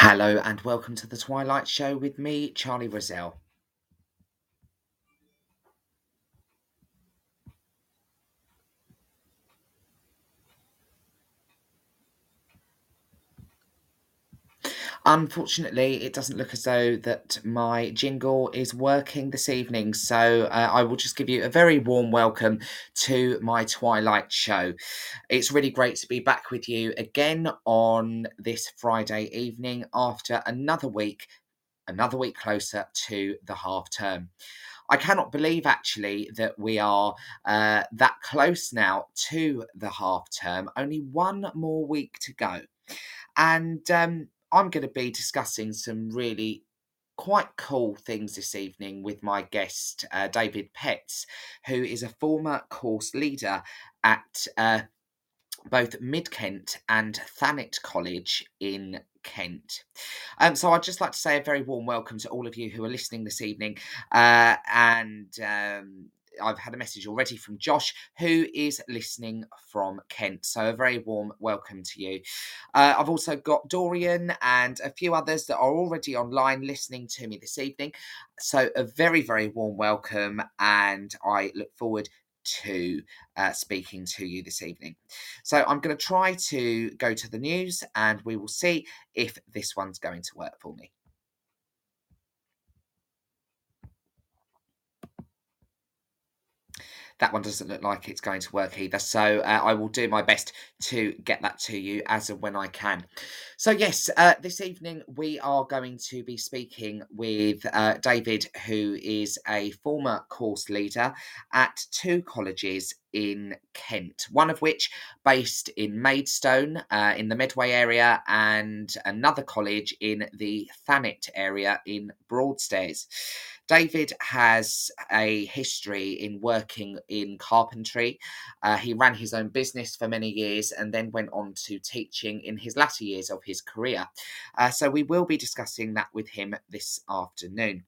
Hello and welcome to the Twilight Show with me, Charlie Rosell. Unfortunately, it doesn't look as though that my jingle is working this evening, so uh, I will just give you a very warm welcome to my Twilight show. It's really great to be back with you again on this Friday evening after another week, another week closer to the half term. I cannot believe actually that we are uh, that close now to the half term, only one more week to go. And um, I'm going to be discussing some really quite cool things this evening with my guest, uh, David Petts, who is a former course leader at uh, both Mid Kent and Thanet College in Kent. Um, so I'd just like to say a very warm welcome to all of you who are listening this evening. Uh, and um, I've had a message already from Josh, who is listening from Kent. So a very warm welcome to you. Uh, I've also got Dorian and a few others that are already online listening to me this evening. So a very, very warm welcome, and I look forward to uh, speaking to you this evening. So I'm going to try to go to the news and we will see if this one's going to work for me. That one doesn't look like it's going to work either. So uh, I will do my best to get that to you as and when I can. So, yes, uh, this evening we are going to be speaking with uh, David, who is a former course leader at two colleges in Kent, one of which based in Maidstone uh, in the Medway area, and another college in the Thanet area in Broadstairs. David has a history in working in carpentry. Uh, he ran his own business for many years and then went on to teaching in his latter years of his career. Uh, so we will be discussing that with him this afternoon.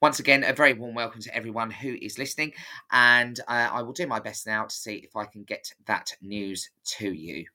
Once again, a very warm welcome to everyone who is listening, and uh, I will do my best now to see if I can get that news to you.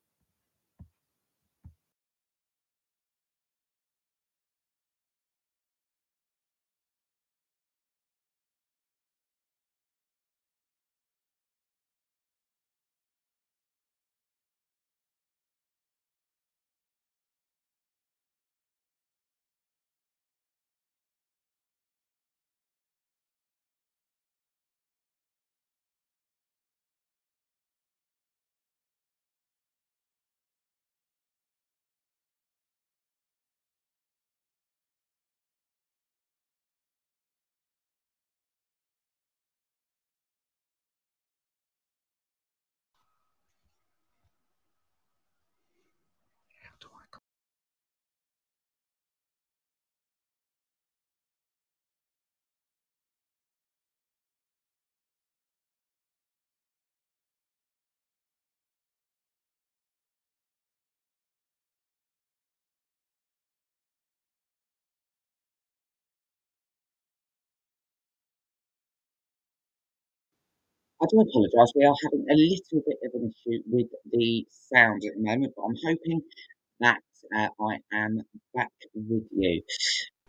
I do apologise. We are having a little bit of an issue with the sound at the moment, but I'm hoping that uh, I am back with you.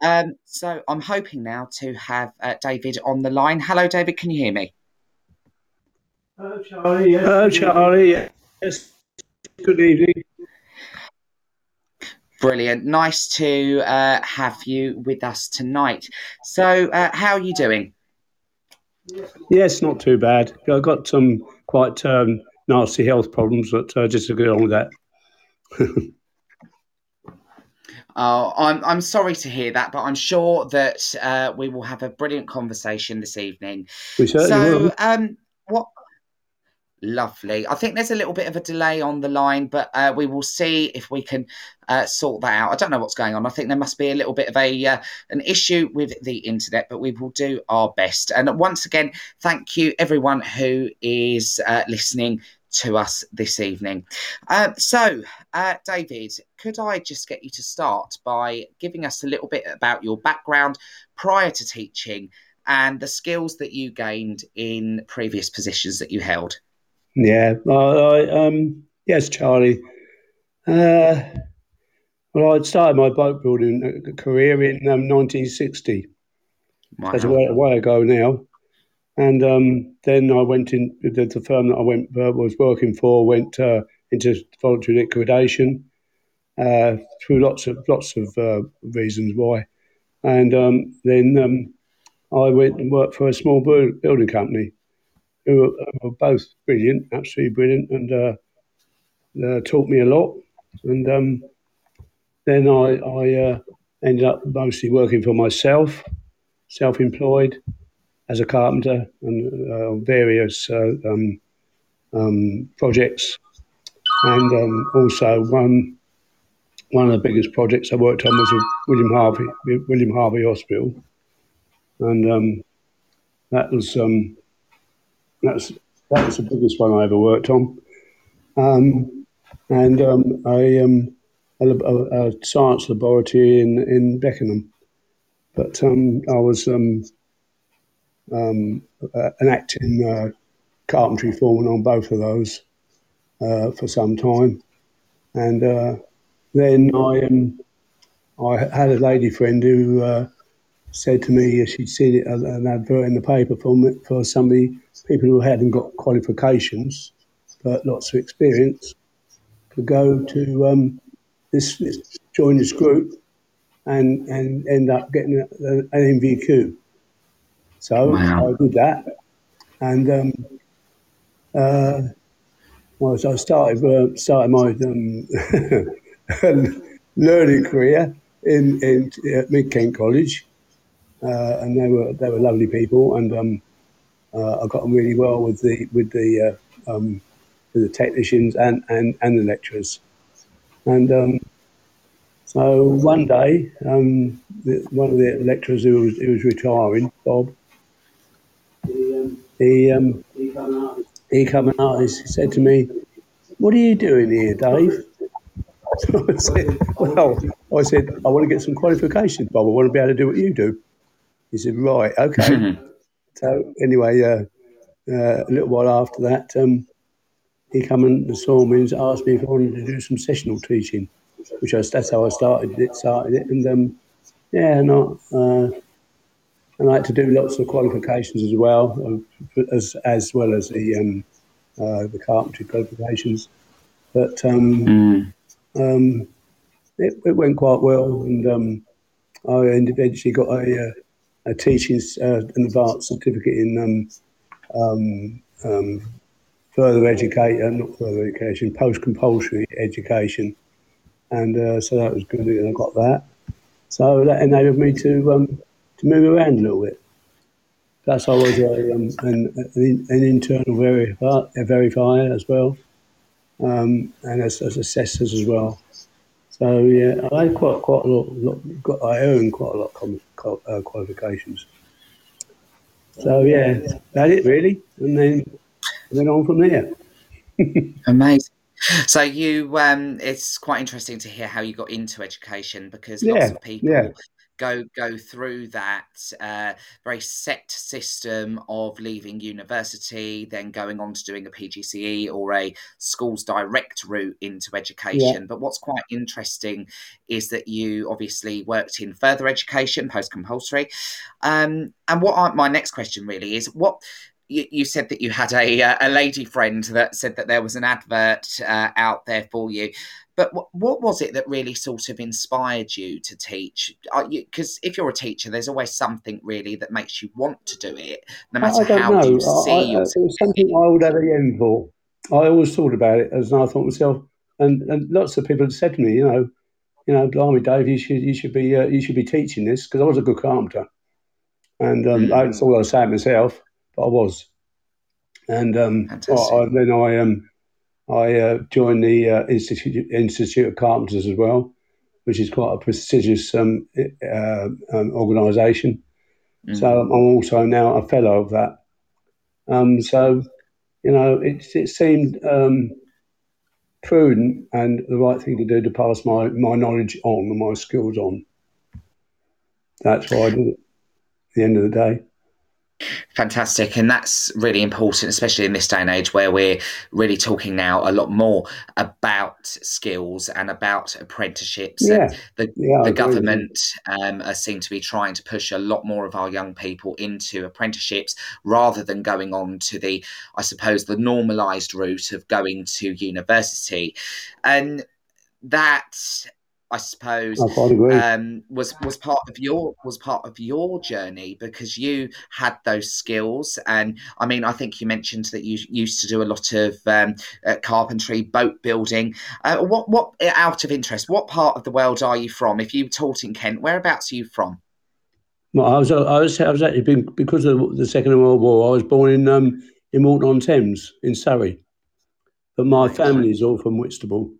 Um, so I'm hoping now to have uh, David on the line. Hello, David. Can you hear me? Hello, Charlie. Yes, Hello, Charlie. Yes. Good evening. Brilliant. Nice to uh, have you with us tonight. So, uh, how are you doing? Yes, not too bad. I've got some quite um, nasty health problems, but uh, just to get on with that. Oh, I'm I'm sorry to hear that, but I'm sure that uh, we will have a brilliant conversation this evening. We certainly so, will. um, what? Lovely. I think there's a little bit of a delay on the line, but uh, we will see if we can uh, sort that out. I don't know what's going on. I think there must be a little bit of a uh, an issue with the internet, but we will do our best. And once again, thank you everyone who is uh, listening to us this evening. Uh, so, uh, David, could I just get you to start by giving us a little bit about your background prior to teaching and the skills that you gained in previous positions that you held? Yeah, I, I um, yes, Charlie. Uh, Well, I'd started my boat building career in um, 1960. Wow. That's a way, a way ago now. And um, then I went in the, the, firm that I went uh, was working for went uh, into voluntary liquidation uh, through lots of lots of uh, reasons why. And um, then um, I went and worked for a small building company who were, both brilliant, absolutely brilliant, and uh, taught me a lot. And um, then I, I uh, ended up mostly working for myself, self employed as a carpenter and uh, various uh, um, um, projects. And um, also, one, one of the biggest projects I worked on was with William Harvey, William Harvey Hospital. And um, that was um, that's that was the biggest one I ever worked on. Um, and I a, a, a, science laboratory in, in Beckenham. But um, I was um, um, an acting uh, carpentry foreman on both of those uh, for some time. And uh, then I, um, I had a lady friend who uh, said to me she'd seen it, an advert in the paper for, for somebody, people who hadn't got qualifications but lots of experience, could go to um, this, this join this group and and end up getting an NVQ. So wow. I did that, and um, uh, well, so I started uh, started my um, learning career in in at Mid Kent College, uh, and they were they were lovely people, and um, uh, I got on really well with the with the uh, um, with the technicians and, and, and the lecturers. And um, so one day, um, the, one of the lecturers who was, who was retiring, Bob, he um, he come out. He said to me, "What are you doing here, Dave?" So I said, "Well, I said I want to get some qualifications, Bob. I want to be able to do what you do." He said, "Right, okay." so anyway, uh, uh, a little while after that, um, he come and saw me and asked me if I wanted to do some sessional teaching, which I, that's how I started it. Started it, and um, yeah, not. Uh, I like to do lots of qualifications as well, uh, as as well as the um, uh, the carpentry qualifications. But um, mm. um, it, it, went quite well, and um, I eventually got a, uh, a teaching uh, an advanced certificate in um, um, um further education, not further education, post compulsory education. And uh, so that was good, and I got that. So that enabled me to um, to move around a little bit. Plus, I was a, um, an, an, internal verifier, verifier as well, um, and as, as assessors as well. So yeah, I had quite quite a lot. lot got, I earned quite a lot of uh, qualifications. So yeah, that's it really, and then then on from there. Amazing. So you, um, it's quite interesting to hear how you got into education because yeah, lots of people yeah go go through that uh, very set system of leaving university, then going on to doing a PGCE or a schools direct route into education. Yeah. But what's quite interesting is that you obviously worked in further education, post compulsory. Um, and what I, my next question really is what you, you, said that you had a uh, a lady friend that said that there was an advert uh, out there for you. But w- what was it that really sort of inspired you to teach? Because if you're a teacher, there's always something really that makes you want to do it, no matter I, I how know. you see I, I, It was something I would have a end for. I always thought about it as I thought myself, and, and lots of people have said to me, you know, you know, blimey, Dave, you should you should be uh, you should be teaching this because I was a good carpenter, and um, mm. that's all I saying myself, but I was, and um, I, then I um I uh, joined the uh, Institute, Institute of Carpenters as well, which is quite a prestigious um, uh, um, organisation. Mm-hmm. So I'm also now a fellow of that. Um, so, you know, it, it seemed um, prudent and the right thing to do to pass my, my knowledge on and my skills on. That's why I did it at the end of the day. Fantastic. And that's really important, especially in this day and age where we're really talking now a lot more about skills and about apprenticeships. Yeah. And the, Yeah, the agree with you. government um, seem to be trying to push a lot more of our young people into apprenticeships rather than going on to the, I suppose, the normalised route of going to university. And that, I suppose, I quite agree. um, was was part of your was part of your journey because you had those skills and I mean I think you mentioned that you used to do a lot of um, uh, carpentry, boat building. Uh, what what out of interest? What part of the world are you from? If you taught in Kent, whereabouts are you from? Well, I was, I was, I was actually been because of the Second World War. I was born in um, in Walton on Thames in Surrey, but my family is all from Whitstable.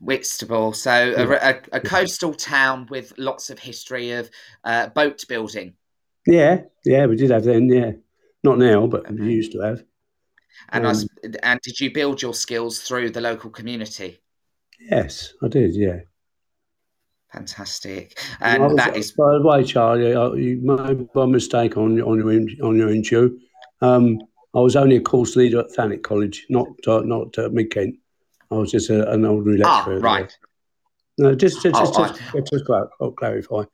Whitstable, so a, a, a coastal town with lots of history of uh, boat building. Yeah, yeah, we did have then. Yeah, not now, but Okay. we used to have. And Um, s and did you build your skills through the local community? Yes, I did. Yeah. Fantastic, I and was- that is By the way, Charlie, I- you made a mistake on on your on your intro. Um, I was only a course leader at Thanet College, not uh, not uh, Mid Kent. I was just a, an ordinary ah lecturer. right. No, just just just, Oh, just, just, just clar- I'll clarify.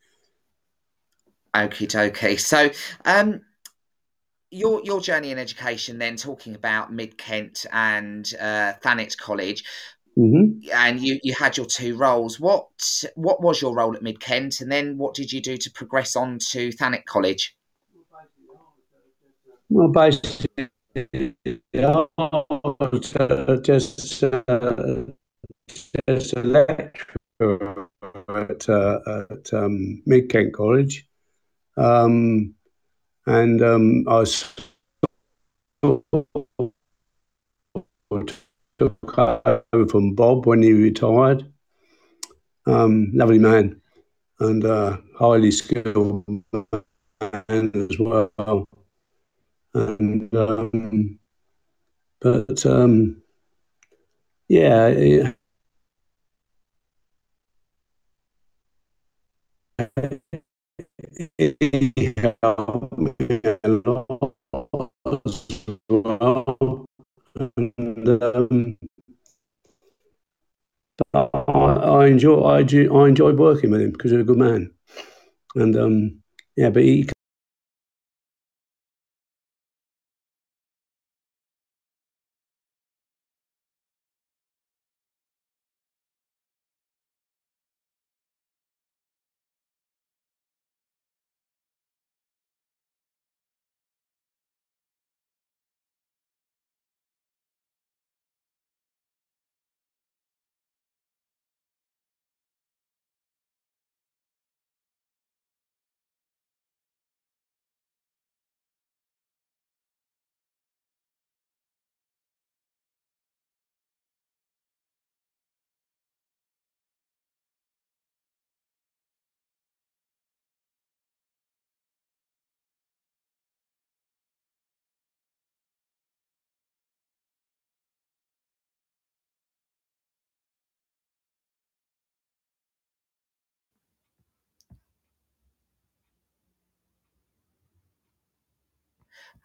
Okie dokie. So, um, your your journey in education, then talking about Mid Kent and uh, Thanet College, hmm and you you had your two roles. What what was your role at Mid Kent, and then what did you do to progress on to Thanet College? Well, basically, Uh, just uh, just a lecturer at uh, at um, Mid Kent College, um, and um, I took over from Bob when he retired. Um, lovely man, and uh, highly skilled man as well and um, but um, yeah, it, it helped me a lot as well. And, um, I, I enjoy I, do- I enjoyed working with him because he's a good man, and um, yeah, but he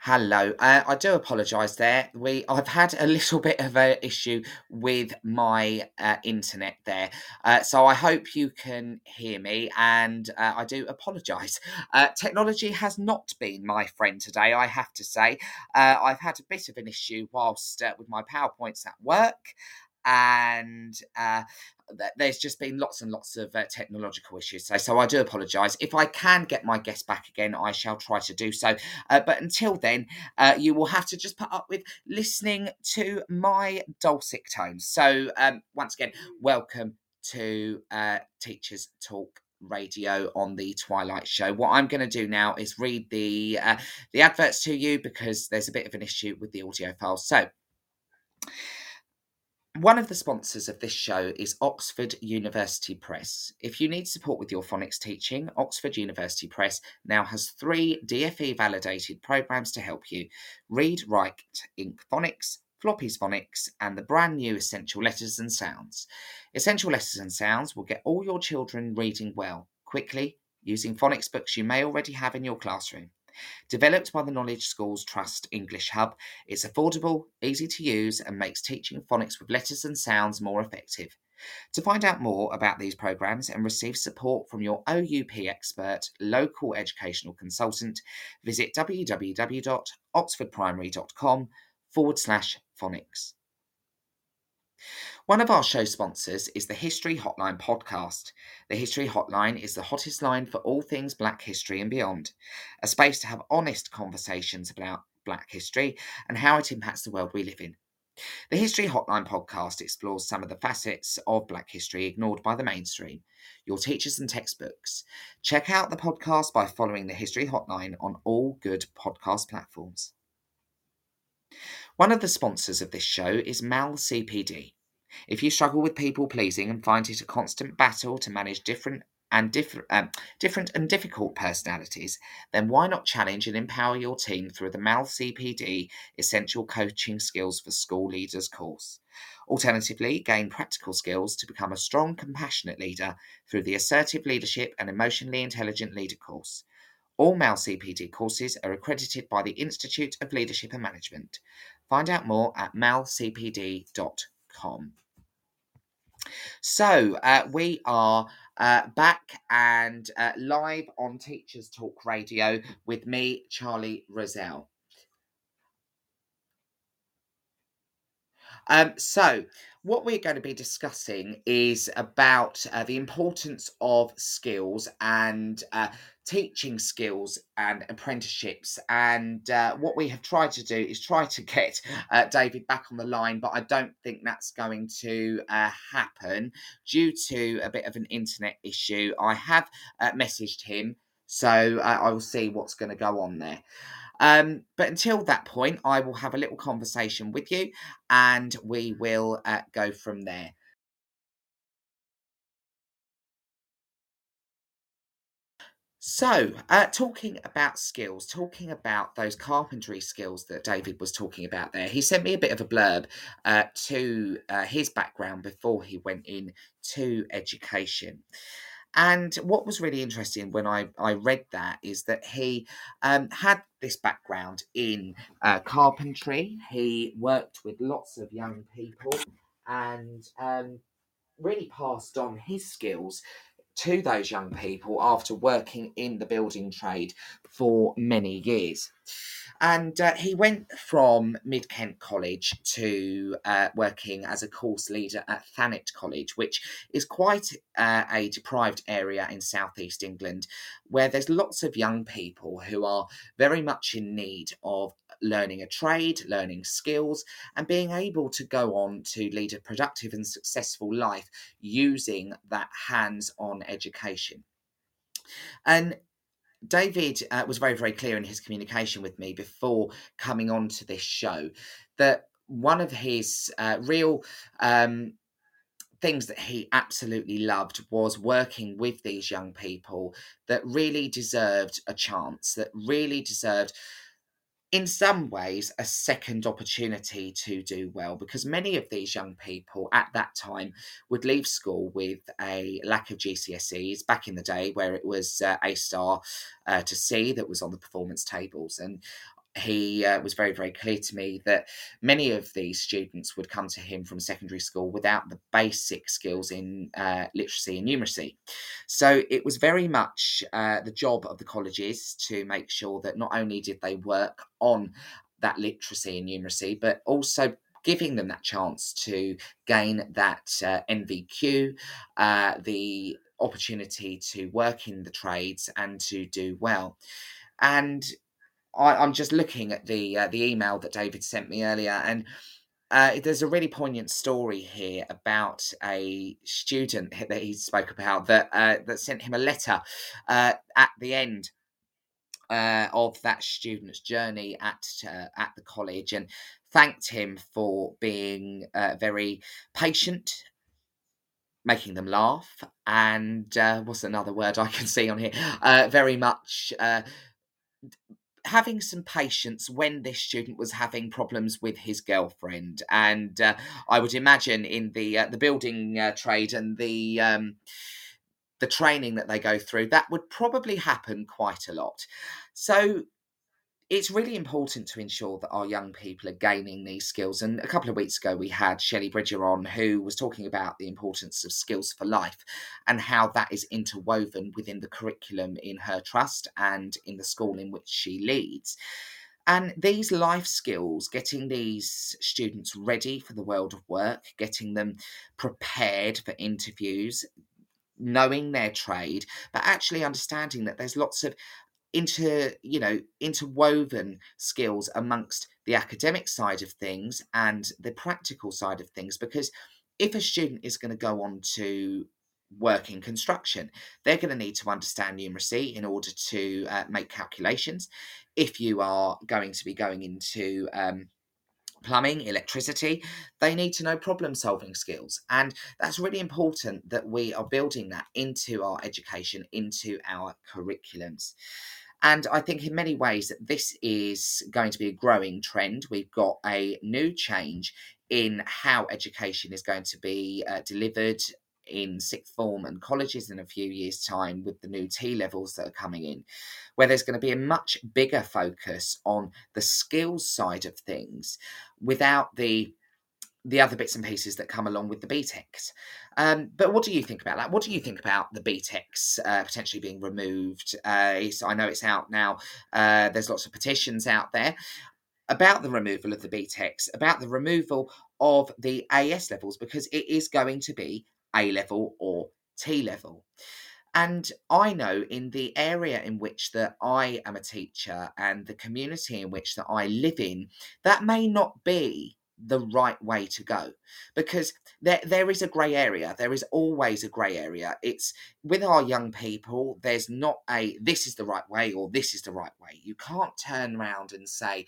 Hello, uh, I do apologise there. We I've had a little bit of an issue with my uh, internet there, uh, so I hope you can hear me, and uh, I do apologise. Uh, technology has not been my friend today, I have to say. Uh, I've had a bit of an issue whilst with my PowerPoints at work, and uh, there's just been lots and lots of uh, technological issues. So, so I do apologise. If I can get my guest back again, I shall try to do so. Uh, but until then, uh, you will have to just put up with listening to my dulcet tones. So, um, once again, welcome to uh, Teachers Talk radio on the twilight show what i'm going to do now is read the uh, the adverts to you because there's a bit of an issue with the audio files so one of the sponsors of this show is Oxford University Press. If you need support with your phonics teaching, Oxford University Press now has three DFE validated programs to help you Read Write Inc. phonics, Floppy's Phonics, and the brand new Essential Letters and Sounds. Essential Letters and Sounds will get all your children reading well, quickly, using phonics books you may already have in your classroom. Developed by the Knowledge Schools Trust English Hub, it's affordable, easy to use, and makes teaching phonics with letters and sounds more effective. To find out more about these programs and receive support from your OUP expert, local educational consultant, visit www.oxfordprimary.com forward slash phonics. One of our show sponsors is the History Hotline podcast. The History Hotline is the hottest line for all things Black history and beyond, a space to have honest conversations about Black history and how it impacts the world we live in. The History Hotline podcast explores some of the facets of Black history ignored by the mainstream, your teachers and textbooks. Check out the podcast by following the History Hotline on all good podcast platforms. One of the sponsors of this show is Mal CPD. If you struggle with people pleasing and find it a constant battle to manage different and different, um, different and difficult personalities, then why not challenge and empower your team through the MAL CPD Essential Coaching Skills for School Leaders course? Alternatively, gain practical skills to become a strong, compassionate leader through the Assertive Leadership and Emotionally Intelligent Leader course. All MAL CPD courses are accredited by the Institute of Leadership and Management. Find out more at malcpd.com. So, uh, we are uh, back and uh, live on Teachers Talk Radio with me, Charlie Rozelle. Um, so, what we're going to be discussing is about uh, the importance of skills and uh, teaching skills and apprenticeships. And uh, what we have tried to do is try to get uh, David back on the line, but I don't think that's going to uh, happen due to a bit of an internet issue. I have uh, messaged him, so I will see what's going to go on there. Um, but until that point, I will have a little conversation with you and we will uh, go from there. So, uh, talking about skills, talking about those carpentry skills that David was talking about there, he sent me a bit of a blurb uh, to uh, his background before he went in to education. And what was really interesting when I, I read that is that he um, had this background in uh, carpentry. He worked with lots of young people and um, really passed on his skills to those young people after working in the building trade for many years. And uh, he went from Mid Kent College to uh, working as a course leader at Thanet College, which is quite uh, a deprived area in southeast England, where there's lots of young people who are very much in need of learning a trade, learning skills, and being able to go on to lead a productive and successful life using that hands on education. And David uh, was very, very clear in his communication with me before coming on to this show that one of his uh, real um, things that he absolutely loved was working with these young people that really deserved a chance, that really deserved in some ways a second opportunity to do well because many of these young people at that time would leave school with a lack of GCSEs back in the day where it was uh, A star uh, to C that was on the performance tables. And he uh, was very, very clear to me that many of these students would come to him from secondary school without the basic skills in uh, literacy and numeracy. So it was very much uh, the job of the colleges to make sure that not only did they work on that literacy and numeracy, but also giving them that chance to gain that uh, NVQ, uh, the opportunity to work in the trades and to do well. And I, am just looking at the uh, the email that David sent me earlier, and uh, there's a really poignant story here about a student that he spoke about that uh, that sent him a letter uh, at the end uh, of that student's journey at uh, at the college, and thanked him for being very patient making them laugh and uh, what's another word I can see on here? Uh, very much uh, having some patience when this student was having problems with his girlfriend, and uh, I would imagine in the uh, the building uh, trade and the um, the training that they go through, that would probably happen quite a lot. So it's really important to ensure that our young people are gaining these skills. And a couple of weeks ago, we had Shelley Bridger on, who was talking about the importance of skills for life and how that is interwoven within the curriculum in her trust and in the school in which she leads. And these life skills, getting these students ready for the world of work, getting them prepared for interviews, knowing their trade, but actually understanding that there's lots of inter you know interwoven skills amongst the academic side of things and the practical side of things because if a student is going to go on to work in construction they're going to need to understand numeracy in order to uh, make calculations if you are going to be going into um, plumbing, electricity, they need to know problem solving skills. And that's really important that we are building that into our education, into our curriculums. And I think in many ways that this is going to be a growing trend. We've got a new change in how education is going to be uh, delivered in sixth form and colleges in a few years' time with the new T levels that are coming in, where there's going to be a much bigger focus on the skills side of things without the the other bits and pieces that come along with the BTECs. Um, but what do you think about that? What do you think about the BTECs uh, potentially being removed? Uh, I know it's out now. Uh, there's lots of petitions out there about the removal of the BTECs, about the removal of the AS levels, because it is going to be A level or T level. And I know in the area in which that I am a teacher and the community in which that I live in, that may not be the right way to go. Because there there is a gray area. There is always a gray area. It's with our young people there's not a this is the right way or this is the right way. You can't turn around and say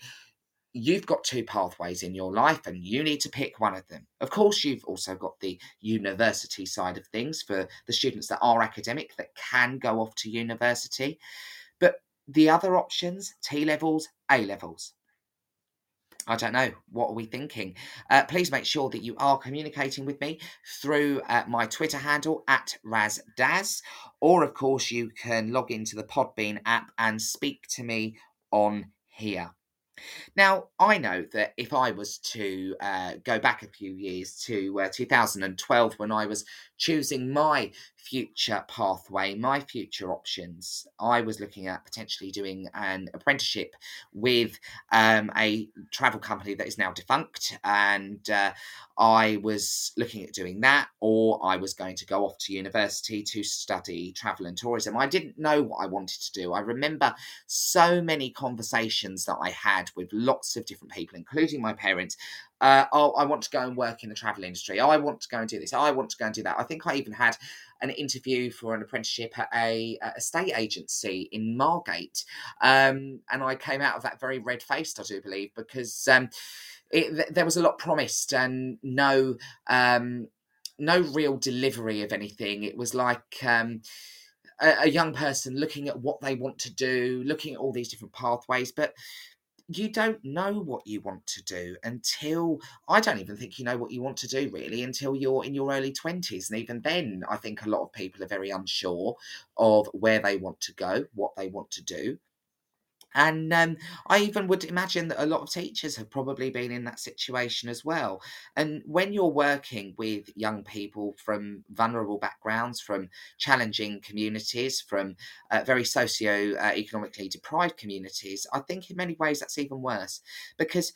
you've got two pathways in your life and you need to pick one of them. Of course, you've also got the university side of things for the students that are academic that can go off to university. But the other options, T levels, A levels, I don't know. What are we thinking? Uh, please make sure that you are communicating with me through uh, my Twitter handle at RazDaz, or of course, you can log into the Podbean app and speak to me on here. Now, I know that if I was to uh, go back a few years to uh, 2012 when I was choosing my future pathway, my future options, I was looking at potentially doing an apprenticeship with um, a travel company that is now defunct. And uh, I was looking at doing that, or I was going to go off to university to study travel and tourism. I didn't know what I wanted to do. I remember so many conversations that I had with lots of different people, including my parents, uh, oh, I want to go and work in the travel industry. I want to go and do this. I want to go and do that. I think I even had an interview for an apprenticeship at a, a state agency in Margate, um, and I came out of that very red faced, I do believe, because um, it, there was a lot promised and no um, no real delivery of anything. It was like um, a young person looking at what they want to do, looking at all these different pathways, but you don't know what you want to do until I don't even think you know what you want to do really until you're in your early 20s. And even then, I think a lot of people are very unsure of where they want to go, what they want to do. And um, I even would imagine that a lot of teachers have probably been in that situation as well. And when you're working with young people from vulnerable backgrounds, from challenging communities, from uh, very socio economically deprived communities, I think in many ways that's even worse because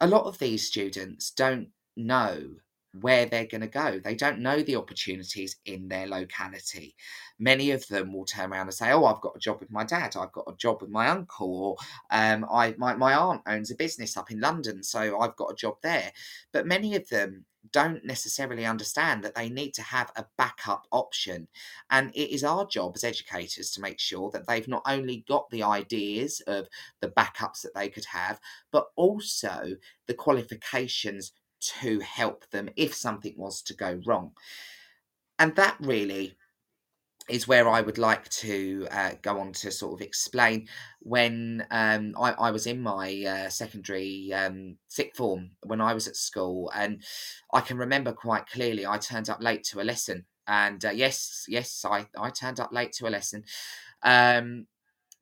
a lot of these students don't know where they're going to go. They don't know the opportunities in their locality. Many of them will turn around and say, "Oh, I've got a job with my dad. I've got a job with my uncle, or um, I my my aunt owns a business up in London, so I've got a job there." But many of them don't necessarily understand that they need to have a backup option. And it is our job as educators to make sure that they've not only got the ideas of the backups that they could have, but also the qualifications to help them if something was to go wrong. And that really is where I would like to uh, go on to sort of explain when um, I, I, was in my uh, secondary um, sixth form when I was at school, and I can remember quite clearly I turned up late to a lesson, and uh, yes, yes, I I turned up late to a lesson. Um,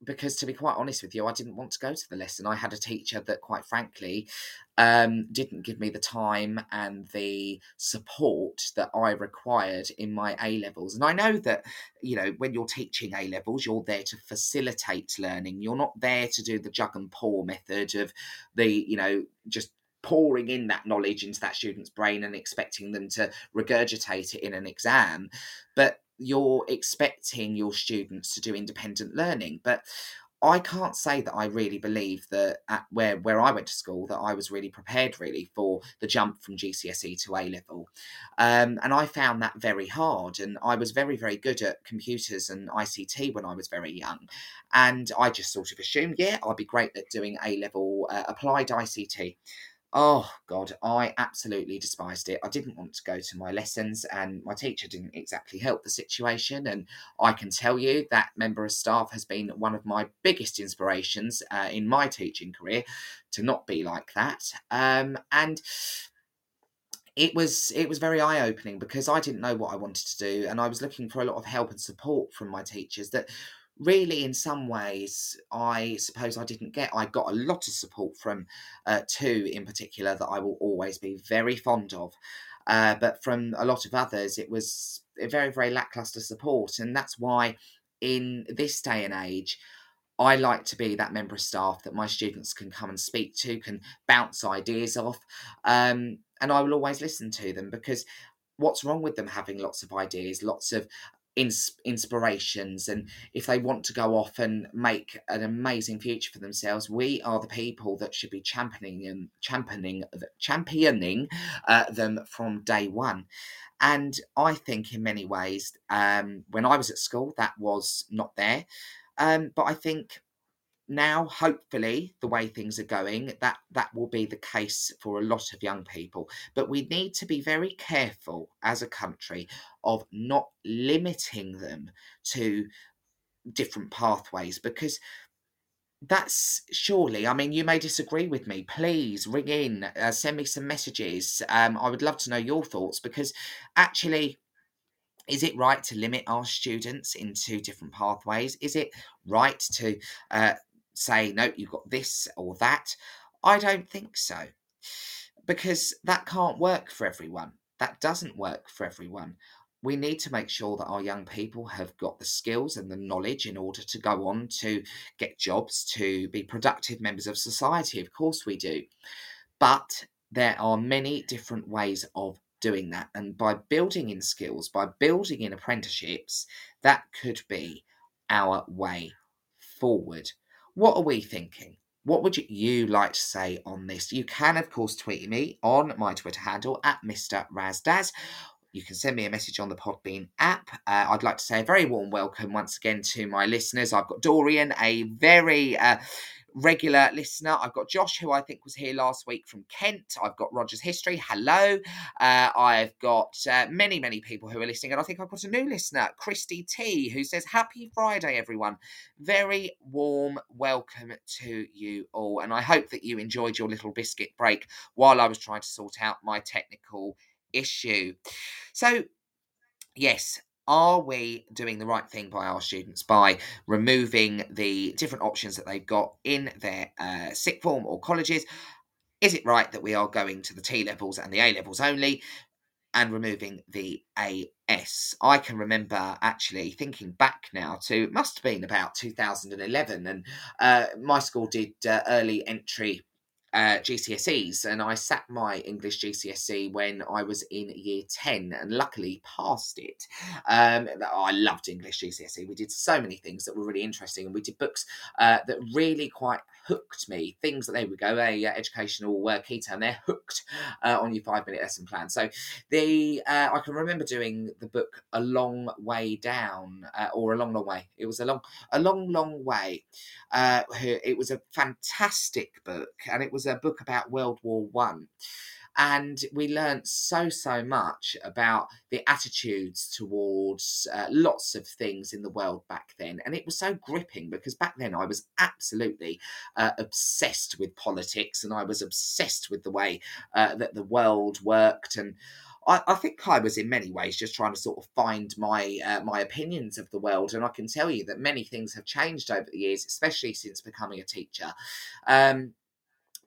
because to be quite honest with you, I didn't want to go to the lesson. I had a teacher that, quite frankly, um, didn't give me the time and the support that I required in my A levels. And I know that, you know, when you're teaching A levels, you're there to facilitate learning. You're not there to do the jug and pour method of the, you know, just pouring in that knowledge into that student's brain and expecting them to regurgitate it in an exam. But you're expecting your students to do independent learning. But I can't say that I really believe that at where where I went to school that I was really prepared really for the jump from GCSE to A level, um, and I found that very hard. And I was very very good at computers and ICT when I was very young, and I just sort of assumed yeah I'd be great at doing A level uh, applied ICT. Oh God, I absolutely despised it. I didn't want to go to my lessons, and my teacher didn't exactly help the situation. And I can tell you that member of staff has been one of my biggest inspirations uh, in my teaching career to not be like that. Um, and it was it was very eye opening because I didn't know what I wanted to do, and I was looking for a lot of help and support from my teachers that really in some ways i suppose i didn't get i got a lot of support from uh, two in particular that i will always be very fond of uh, but from a lot of others it was a very very lackluster support and that's why in this day and age I like to be that member of staff that my students can come and speak to, can bounce ideas off, um, and I will always listen to them because what's wrong with them having lots of ideas, lots of ins- inspirations and if they want to go off and make an amazing future for themselves we are the people that should be championing and championing championing uh, them from day one. And i think in many ways um, when i was at school that was not there. Um, but i think now hopefully the way things are going that that will be the case for a lot of young people. But we need to be very careful as a country of not limiting them to different pathways because that's surely i mean you may disagree with me. Please ring in uh, send me some messages. Um, i would love to know your thoughts because actually is it right to limit our students into different pathways? Is it right to uh, say, no, you've got this or that. I don't think so. Because that can't work for everyone. That doesn't work for everyone. We need to make sure that our young people have got the skills and the knowledge in order to go on to get jobs, to be productive members of society. Of course, we do. But there are many different ways of doing that. And by building in skills, by building in apprenticeships, that could be our way forward. What are we thinking? What would you like to say on this? You can, of course, tweet me on my Twitter handle at Mr. Razdaz. You can send me a message on the Podbean app. Uh, I'd like to say a very warm welcome once again to my listeners. I've got Dorian, a very uh, regular listener. I've got Josh, who I think was here last week from Kent. I've got Roger's History. Hello. Uh, I've got uh, many, many people who are listening. And I think I've got a new listener, Christy T, who says, Happy Friday, everyone. Very warm welcome to you all. And I hope that you enjoyed your little biscuit break while I was trying to sort out my technical issue. So, yes, are we doing the right thing by our students by removing the different options that they've got in their uh, sixth form or colleges? Is it right that we are going to the T levels and the A levels only and removing the AS? I can remember actually thinking back now to, it must have been about 2011, and uh, my school did uh, early entry uh, GCSEs, and I sat my English GCSE when I was in year 10 and luckily passed it. Um, I loved English GCSE. We did so many things that were really interesting, and we did books uh, that really quite hooked me. Things that they would go, a uh, educational uh, key term, they're hooked uh, on your five minute lesson plan. So the uh, I can remember doing the book a long way down, uh, or a long, long way. It was a long, a long, long way. Uh, it was a fantastic book, and it was a book about World War One and we learned so so much about the attitudes towards uh, lots of things in the world back then and it was so gripping because back then i was absolutely uh, obsessed with politics and i was obsessed with the way uh, that the world worked and I, think I was in many ways just trying to sort of find my uh, my opinions of the world, and I can tell you that many things have changed over the years, especially since becoming a teacher. Um,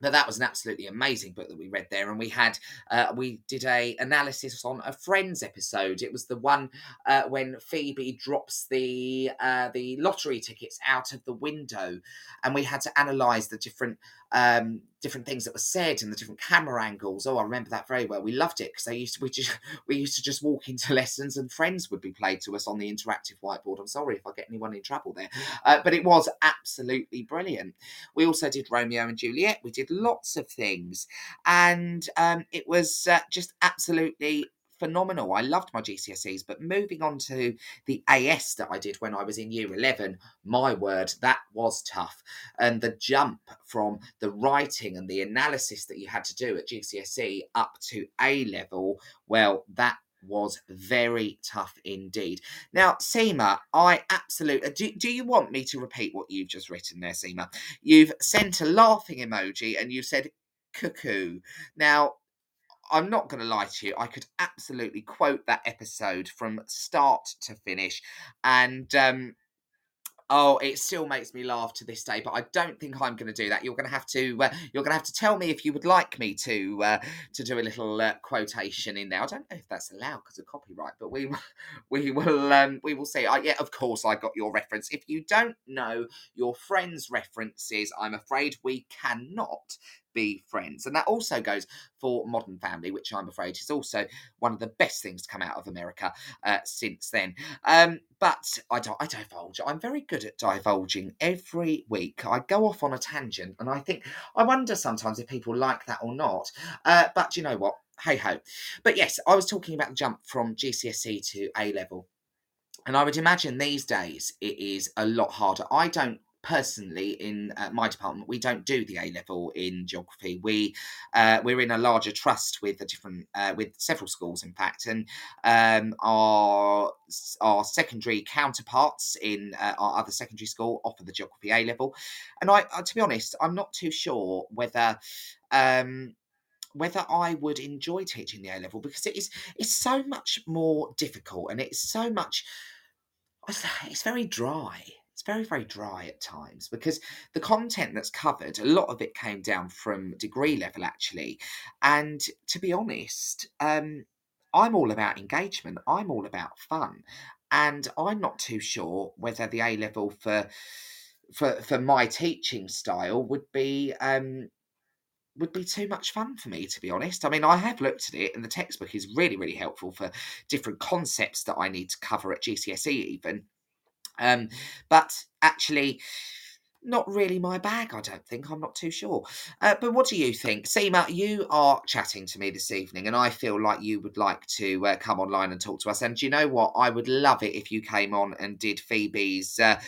but that was an absolutely amazing book that we read there and we had uh, we did a analysis on a friends episode. It was the one uh, when phoebe drops the uh, the lottery tickets out of the window and we had to analyze the different um, different things that were said and the different camera angles. Oh, I remember that very well. We loved it because they used to we just we used to just walk into lessons and friends would be played to us on the interactive whiteboard. I'm sorry if I get anyone in trouble there, uh, but it was absolutely brilliant. We also did Romeo and Juliet. We did lots of things, and um, it was uh, just absolutely phenomenal. I loved my GCSEs, but moving on to the AS that I did when I was in year 11, my word, that was tough. And the jump from the writing and the analysis that you had to do at GCSE up to A level, well, that was very tough indeed. Now, Seema, I absolutely do. Do you want me to repeat what you've just written there, Seema? You've sent a laughing emoji and you said cuckoo. Now, I'm not going to lie to you. I could absolutely quote that episode from start to finish, and um, oh, it still makes me laugh to this day. But I don't think I'm going to do that. You're going to have to. Uh, you're going to have to tell me if you would like me to uh, to do a little uh, quotation in there. I don't know if that's allowed because of copyright, but we we will um, we will see. I, yeah, of course, I got your reference. If you don't know your friend's references, I'm afraid we cannot be friends. And that also goes for Modern Family, which I'm afraid is also one of the best things to come out of America uh, since then. Um, but I, I divulge. I'm very good at divulging every week. I go off on a tangent, and I think I wonder sometimes if people like that or not. Uh, but you know what? Hey ho. But yes, I was talking about the jump from GCSE to A level. And I would imagine these days it is a lot harder. I don't personally in uh, my department we don't do the A level in geography. We uh, we're in a larger trust with a different uh, with several schools in fact, and um, our our secondary counterparts in uh, our other secondary school offer the geography A level, and I uh, to be honest I'm not too sure whether. Um, whether I would enjoy teaching the A level because it is it's so much more difficult and it's so much it's very dry very very dry at times because the content that's covered a lot of it came down from degree level actually and to be honest um, i'm all about engagement i'm all about fun and i'm not too sure whether the a level for for for my teaching style would be um, would be too much fun for me, to be honest. I mean, I have looked at it, and the textbook is really, really helpful for different concepts that I need to cover at GCSE, even. Um, but actually, not really my bag, I don't think. I'm not too sure. Uh, but what do you think? Seema, you are chatting to me this evening, and I feel like you would like to uh, come online and talk to us. And you know what? I would love it if you came on and did Phoebe's uh,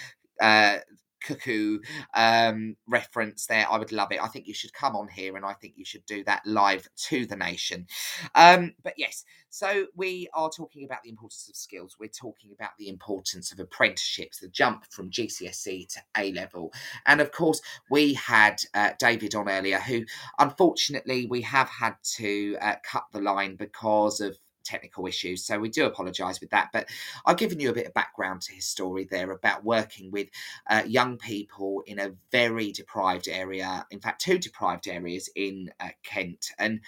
uh cuckoo um, reference there. I would love it. I think you should come on here and I think you should do that live to the nation. Um, but yes, so we are talking about the importance of skills. We're talking about the importance of apprenticeships, the jump from GCSE to A level. And of course, we had uh, David on earlier, who unfortunately we have had to uh, cut the line because of technical issues. So we do apologise with that. But I've given you a bit of background to his story there about working with uh, young people in a very deprived area, in fact, two deprived areas in uh, Kent, and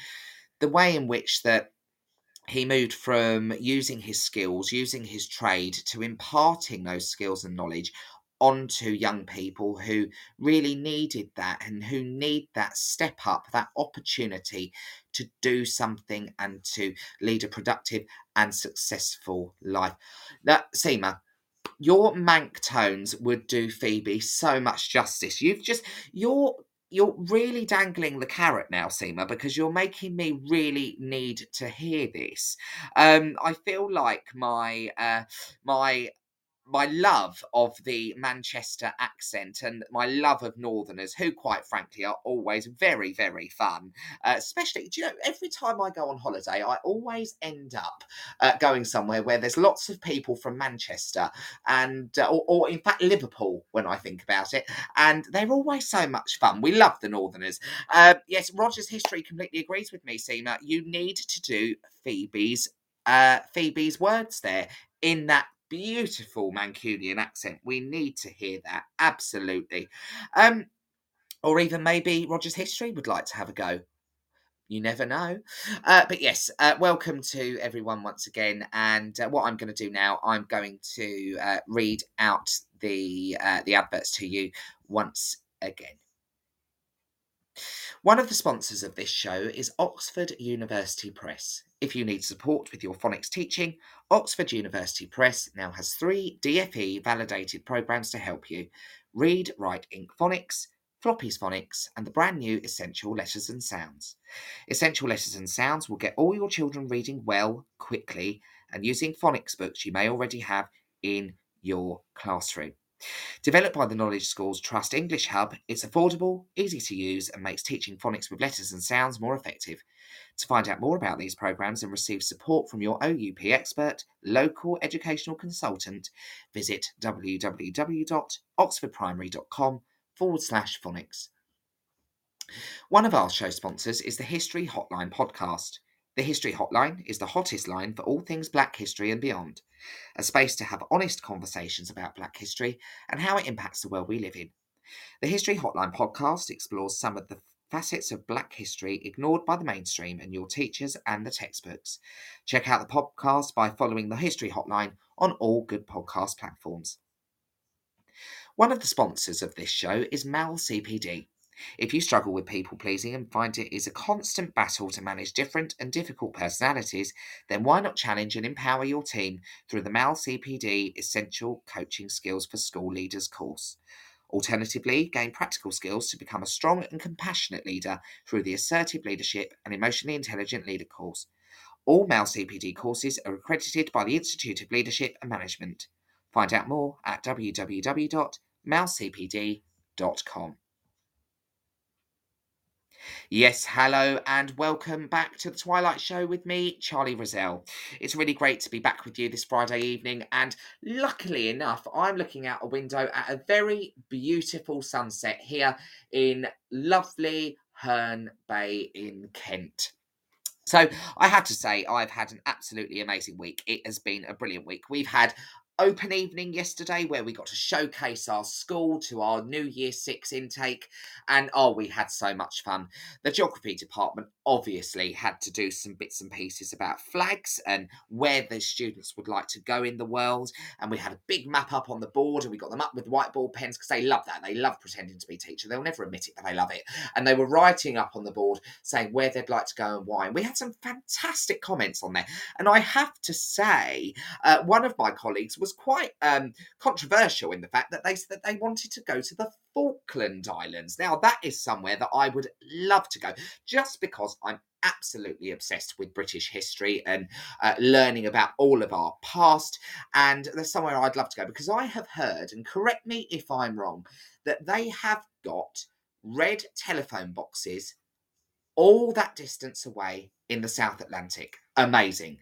the way in which that he moved from using his skills, using his trade, to imparting those skills and knowledge onto young people who really needed that and who need that step up, that opportunity to do something and to lead a productive and successful life. Now, Seema, your Manc tones would do Phoebe so much justice. You've just you're you're really dangling the carrot now, Seema, because you're making me really need to hear this. Um, I feel like my uh, my my love of the Manchester accent and my love of Northerners, who quite frankly are always very, very fun. Uh, especially, do you know, every time I go on holiday, I always end up uh, going somewhere where there's lots of people from Manchester and, uh, or, or, in fact, Liverpool when I think about it. And they're always so much fun. We love the Northerners. Uh, yes, Roger's history completely agrees with me, Seema. You need to do Phoebe's uh, Phoebe's words there in that beautiful Mancunian accent. We need to hear that, absolutely. Um, or even maybe Roger's History would like to have a go. You never know. Uh, but yes, uh, welcome to everyone once again. And uh, what I'm going to do now, I'm going to uh, read out the uh, the adverts to you once again. One of the sponsors of this show is Oxford University Press. If you need support with your phonics teaching, Oxford University Press now has three DFE validated programs to help you Read, Write, Inc Phonics, Floppy's Phonics, and the brand new Essential Letters and Sounds. Essential Letters and Sounds will get all your children reading well, quickly, and using phonics books you may already have in your classroom. Developed by the Knowledge School's Trust English Hub, it's affordable, easy to use, and makes teaching phonics with letters and sounds more effective. To find out more about these programs and receive support from your OUP expert, local educational consultant, visit www.oxfordprimary.com forward slash phonics. One of our show sponsors is the History Hotline podcast. The History Hotline is the hottest line for all things black history and beyond, a space to have honest conversations about black history and how it impacts the world we live in. The History Hotline podcast explores some of the facets of black history ignored by the mainstream and your teachers and the textbooks. Check out the podcast by following the History Hotline on all good podcast platforms. One of the sponsors of this show is Mal CPD. If you struggle with people pleasing and find it is a constant battle to manage different and difficult personalities, then why not challenge and empower your team through the MAL CPD Essential Coaching Skills for School Leaders course? Alternatively, gain practical skills to become a strong and compassionate leader through the Assertive Leadership and Emotionally Intelligent Leader course. All MAL CPD courses are accredited by the Institute of Leadership and Management. Find out more at www.malcpd.com. Yes, hello, and welcome back to the Twilight Show with me, Charlie Rozelle. It's really great to be back with you this Friday evening, and luckily enough, I'm looking out a window at a very beautiful sunset here in lovely Herne Bay in Kent. So I have to say, I've had an absolutely amazing week. It has been a brilliant week. We've had open evening yesterday where we got to showcase our school to our new year six intake and oh we had so much fun. The geography department obviously had to do some bits and pieces about flags and where the students would like to go in the world and we had a big map up on the board and we got them up with whiteboard pens because they love that. They love pretending to be teacher. They'll never admit it but they love it. And they were writing up on the board saying where they'd like to go and why and we had some fantastic comments on there. And i have to say uh, one of my colleagues was quite um, controversial in the fact that they said that they wanted to go to the Falkland Islands. Now, that is somewhere that I would love to go just because I'm absolutely obsessed with British history and uh, learning about all of our past. And there's somewhere I'd love to go because I have heard, and correct me if I'm wrong, that they have got red telephone boxes all that distance away in the South Atlantic. Amazing.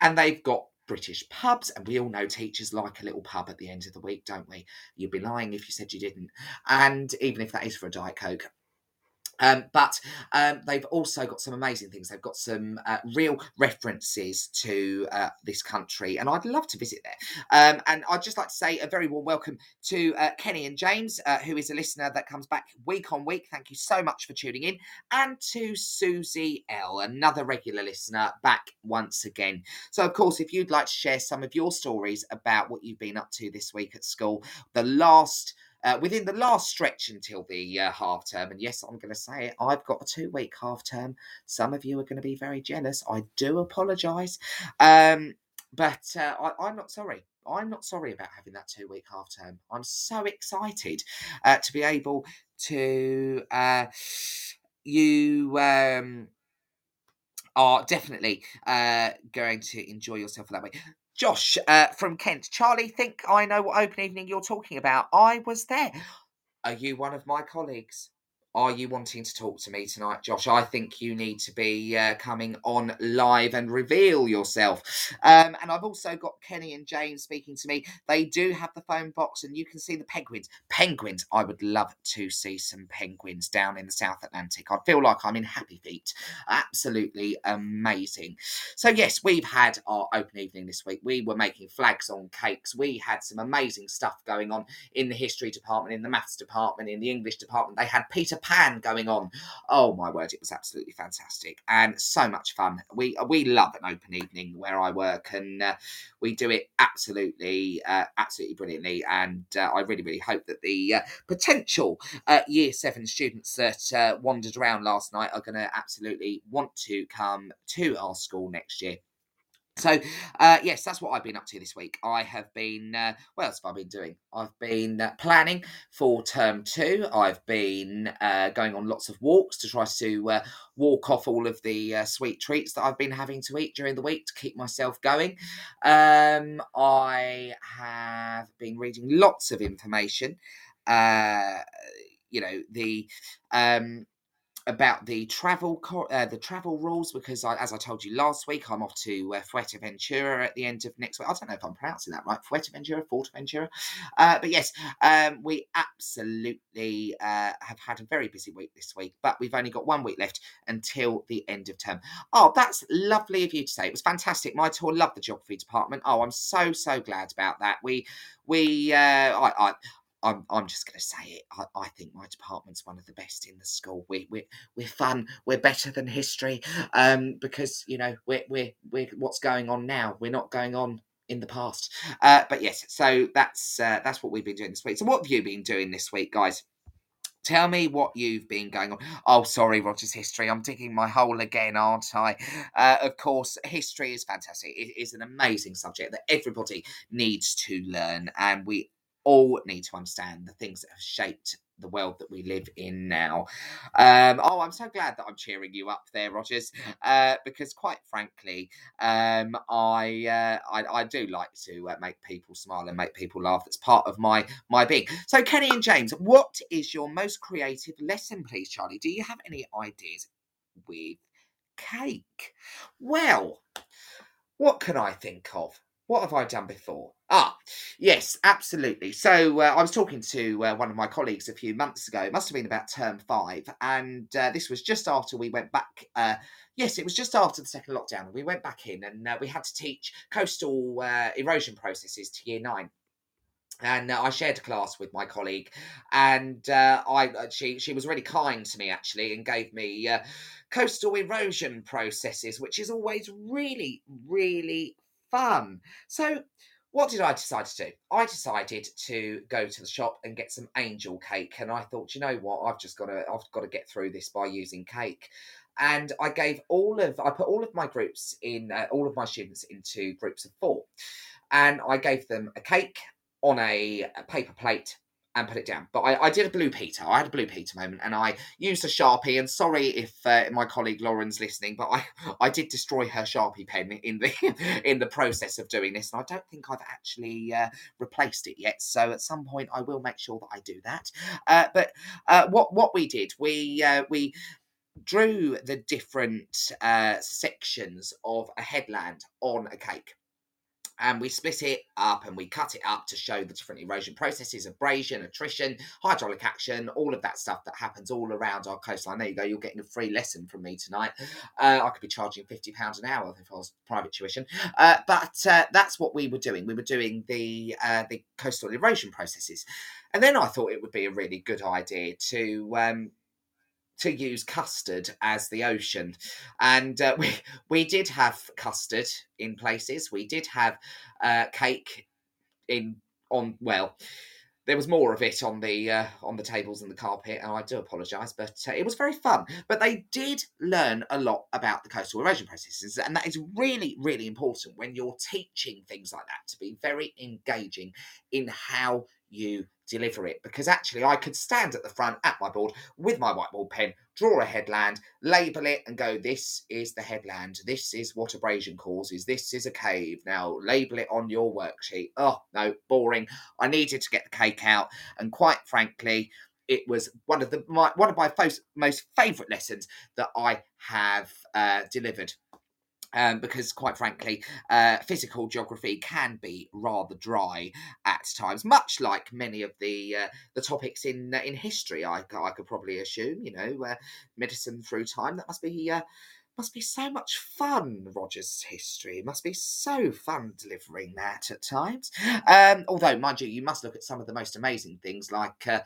And they've got British pubs, and we all know teachers like a little pub at the end of the week, don't we? You'd be lying if you said you didn't. And even if that is for a Diet Coke. Um, but um, they've also got some amazing things. They've got some uh, real references to uh, this country, and I'd love to visit there. Um, and I'd just like to say a very warm welcome to uh, Kenny and James, uh, who is a listener that comes back week on week. Thank you so much for tuning in, and to Susie L, another regular listener, back once again. So, of course, if you'd like to share some of your stories about what you've been up to this week at school, the last uh, within the last stretch until the uh, half term. And yes, I'm going to say it, I've got a two week half term. Some of you are going to be very jealous. I do apologise. Um, but uh, I, am not sorry. I'm not sorry about having that two week half term. I'm so excited uh, to be able to. Uh, you. Um, are definitely uh, going to enjoy yourself that way. Josh uh, from Kent. Charlie, think I know what open evening you're talking about. I was there. Are you one of my colleagues? Are you wanting to talk to me tonight, Josh? I think you need to be uh, coming on live and reveal yourself. Um, and I've also got Kenny and Jane speaking to me. They do have the phone box, and you can see the penguins. Penguins, I would love to see some penguins down in the South Atlantic. I feel like I'm in Happy Feet. Absolutely amazing. So, yes, we've had our open evening this week. We were making flags on cakes. We had some amazing stuff going on in the history department, in the maths department, in the English department. They had Peter pan going on. Oh my word, it was absolutely fantastic and so much fun. We we love an open evening where I work, and uh, we do it absolutely uh, absolutely brilliantly. And uh, I really really hope that the uh, potential uh, year seven students that uh, wandered around last night are going to absolutely want to come to our school next year. So, uh, yes, that's what I've been up to this week. I have been, uh, what else have I been doing? I've been uh, planning for term two. I've been uh, going on lots of walks to try to uh, walk off all of the uh, sweet treats that I've been having to eat during the week to keep myself going. Um, I have been reading lots of information. you know, the. Um, about the travel uh, the travel rules because I, as I told you last week, I'm off to uh, Fuerteventura at the end of next week. I don't know if I'm pronouncing that right, Fuerteventura, Fuerteventura, uh, but yes, um, we absolutely uh, have had a very busy week this week, but we've only got one week left until the end of term. Oh, that's lovely of you to say. It was fantastic. My tour loved the geography department. Oh, I'm so so glad about that. We we uh, I, I I'm, I'm just going to say it. I, I, think my department's one of the best in the school. We, we, we're fun. We're better than history um, because, you know, we're, we're, we're, what's going on now? We're not going on in the past. Uh, but yes, so that's uh, that's what we've been doing this week. So what have you been doing this week, guys? Tell me what you've been going on. Oh, sorry, Rogers History. I'm digging my hole again, aren't I? Uh, of course, history is fantastic. It is an amazing subject that everybody needs to learn, and we all need to understand the things that have shaped the world that we live in now. Um, oh, I'm so glad that I'm cheering you up there, Rogers, uh, because quite frankly, um, I, uh, I, I do like to uh, make people smile and make people laugh. That's part of my my being. So, Kenny and James, what is your most creative lesson, please, Charlie? Do you have any ideas with cake? Well, what can I think of? What have I done before? Ah, yes, absolutely. So uh, I was talking to uh, one of my colleagues a few months ago. It must have been about term five, and uh, this was just after we went back. Uh, yes, it was just after the second lockdown. We went back in, and uh, we had to teach coastal uh, erosion processes to year nine and uh, I shared a class with my colleague, and uh, I she she was really kind to me actually, and gave me uh, coastal erosion processes, which is always really really fun. So, what did I decide to do? I decided to go to the shop and get some angel cake, and I thought, you know what, I've just got to, I've got to get through this by using cake. And I gave all of, I put all of my groups in, uh, all of my students into groups of four, and I gave them a cake on a, a paper plate and put it down. But I, I, did a blue Peter. I had a blue Peter moment, and I used a sharpie. And sorry if uh, my colleague Lauren's listening, but I, I did destroy her sharpie pen in the in the process of doing this, and I don't think I've actually uh, replaced it yet. So at some point, I will make sure that I do that. Uh, but uh, what what we did, we uh, we drew the different uh, sections of a headland on a cake and we split it up and we cut it up to show the different erosion processes, abrasion, attrition, hydraulic action, all of that stuff that happens all around our coastline. There you go, you're getting a free lesson from me tonight. Uh, I could be charging £50 an hour if I was private tuition. Uh, but uh, that's what we were doing. We were doing the, uh, the coastal erosion processes. And then I thought it would be a really good idea to um, to use custard as the ocean. And uh, we, we did have custard in places. We did have uh, cake in on well there was more of it on the uh, on the tables and the carpet, and I do apologise, but uh, it was very fun. But they did learn a lot about the coastal erosion processes, and that is really, really important when you're teaching things like that to be very engaging in how you deliver it because actually I could stand at the front at my board with my whiteboard pen, draw a headland, label it, and go, This is the headland. This is what abrasion causes. This is a cave. Now label it on your worksheet. Oh, no, boring. I needed to get the cake out. And quite frankly, it was one of the my, one of my most, most favourite lessons that I have uh, delivered um, because quite frankly, uh, physical geography can be rather dry at times, much like many of the uh, the topics in uh, in history. I, I could probably assume, you know, uh, medicine through time. That must be uh, must be so much fun. Roger's history it must be so fun delivering that at times. Um, although, mind you, you must look at some of the most amazing things like uh,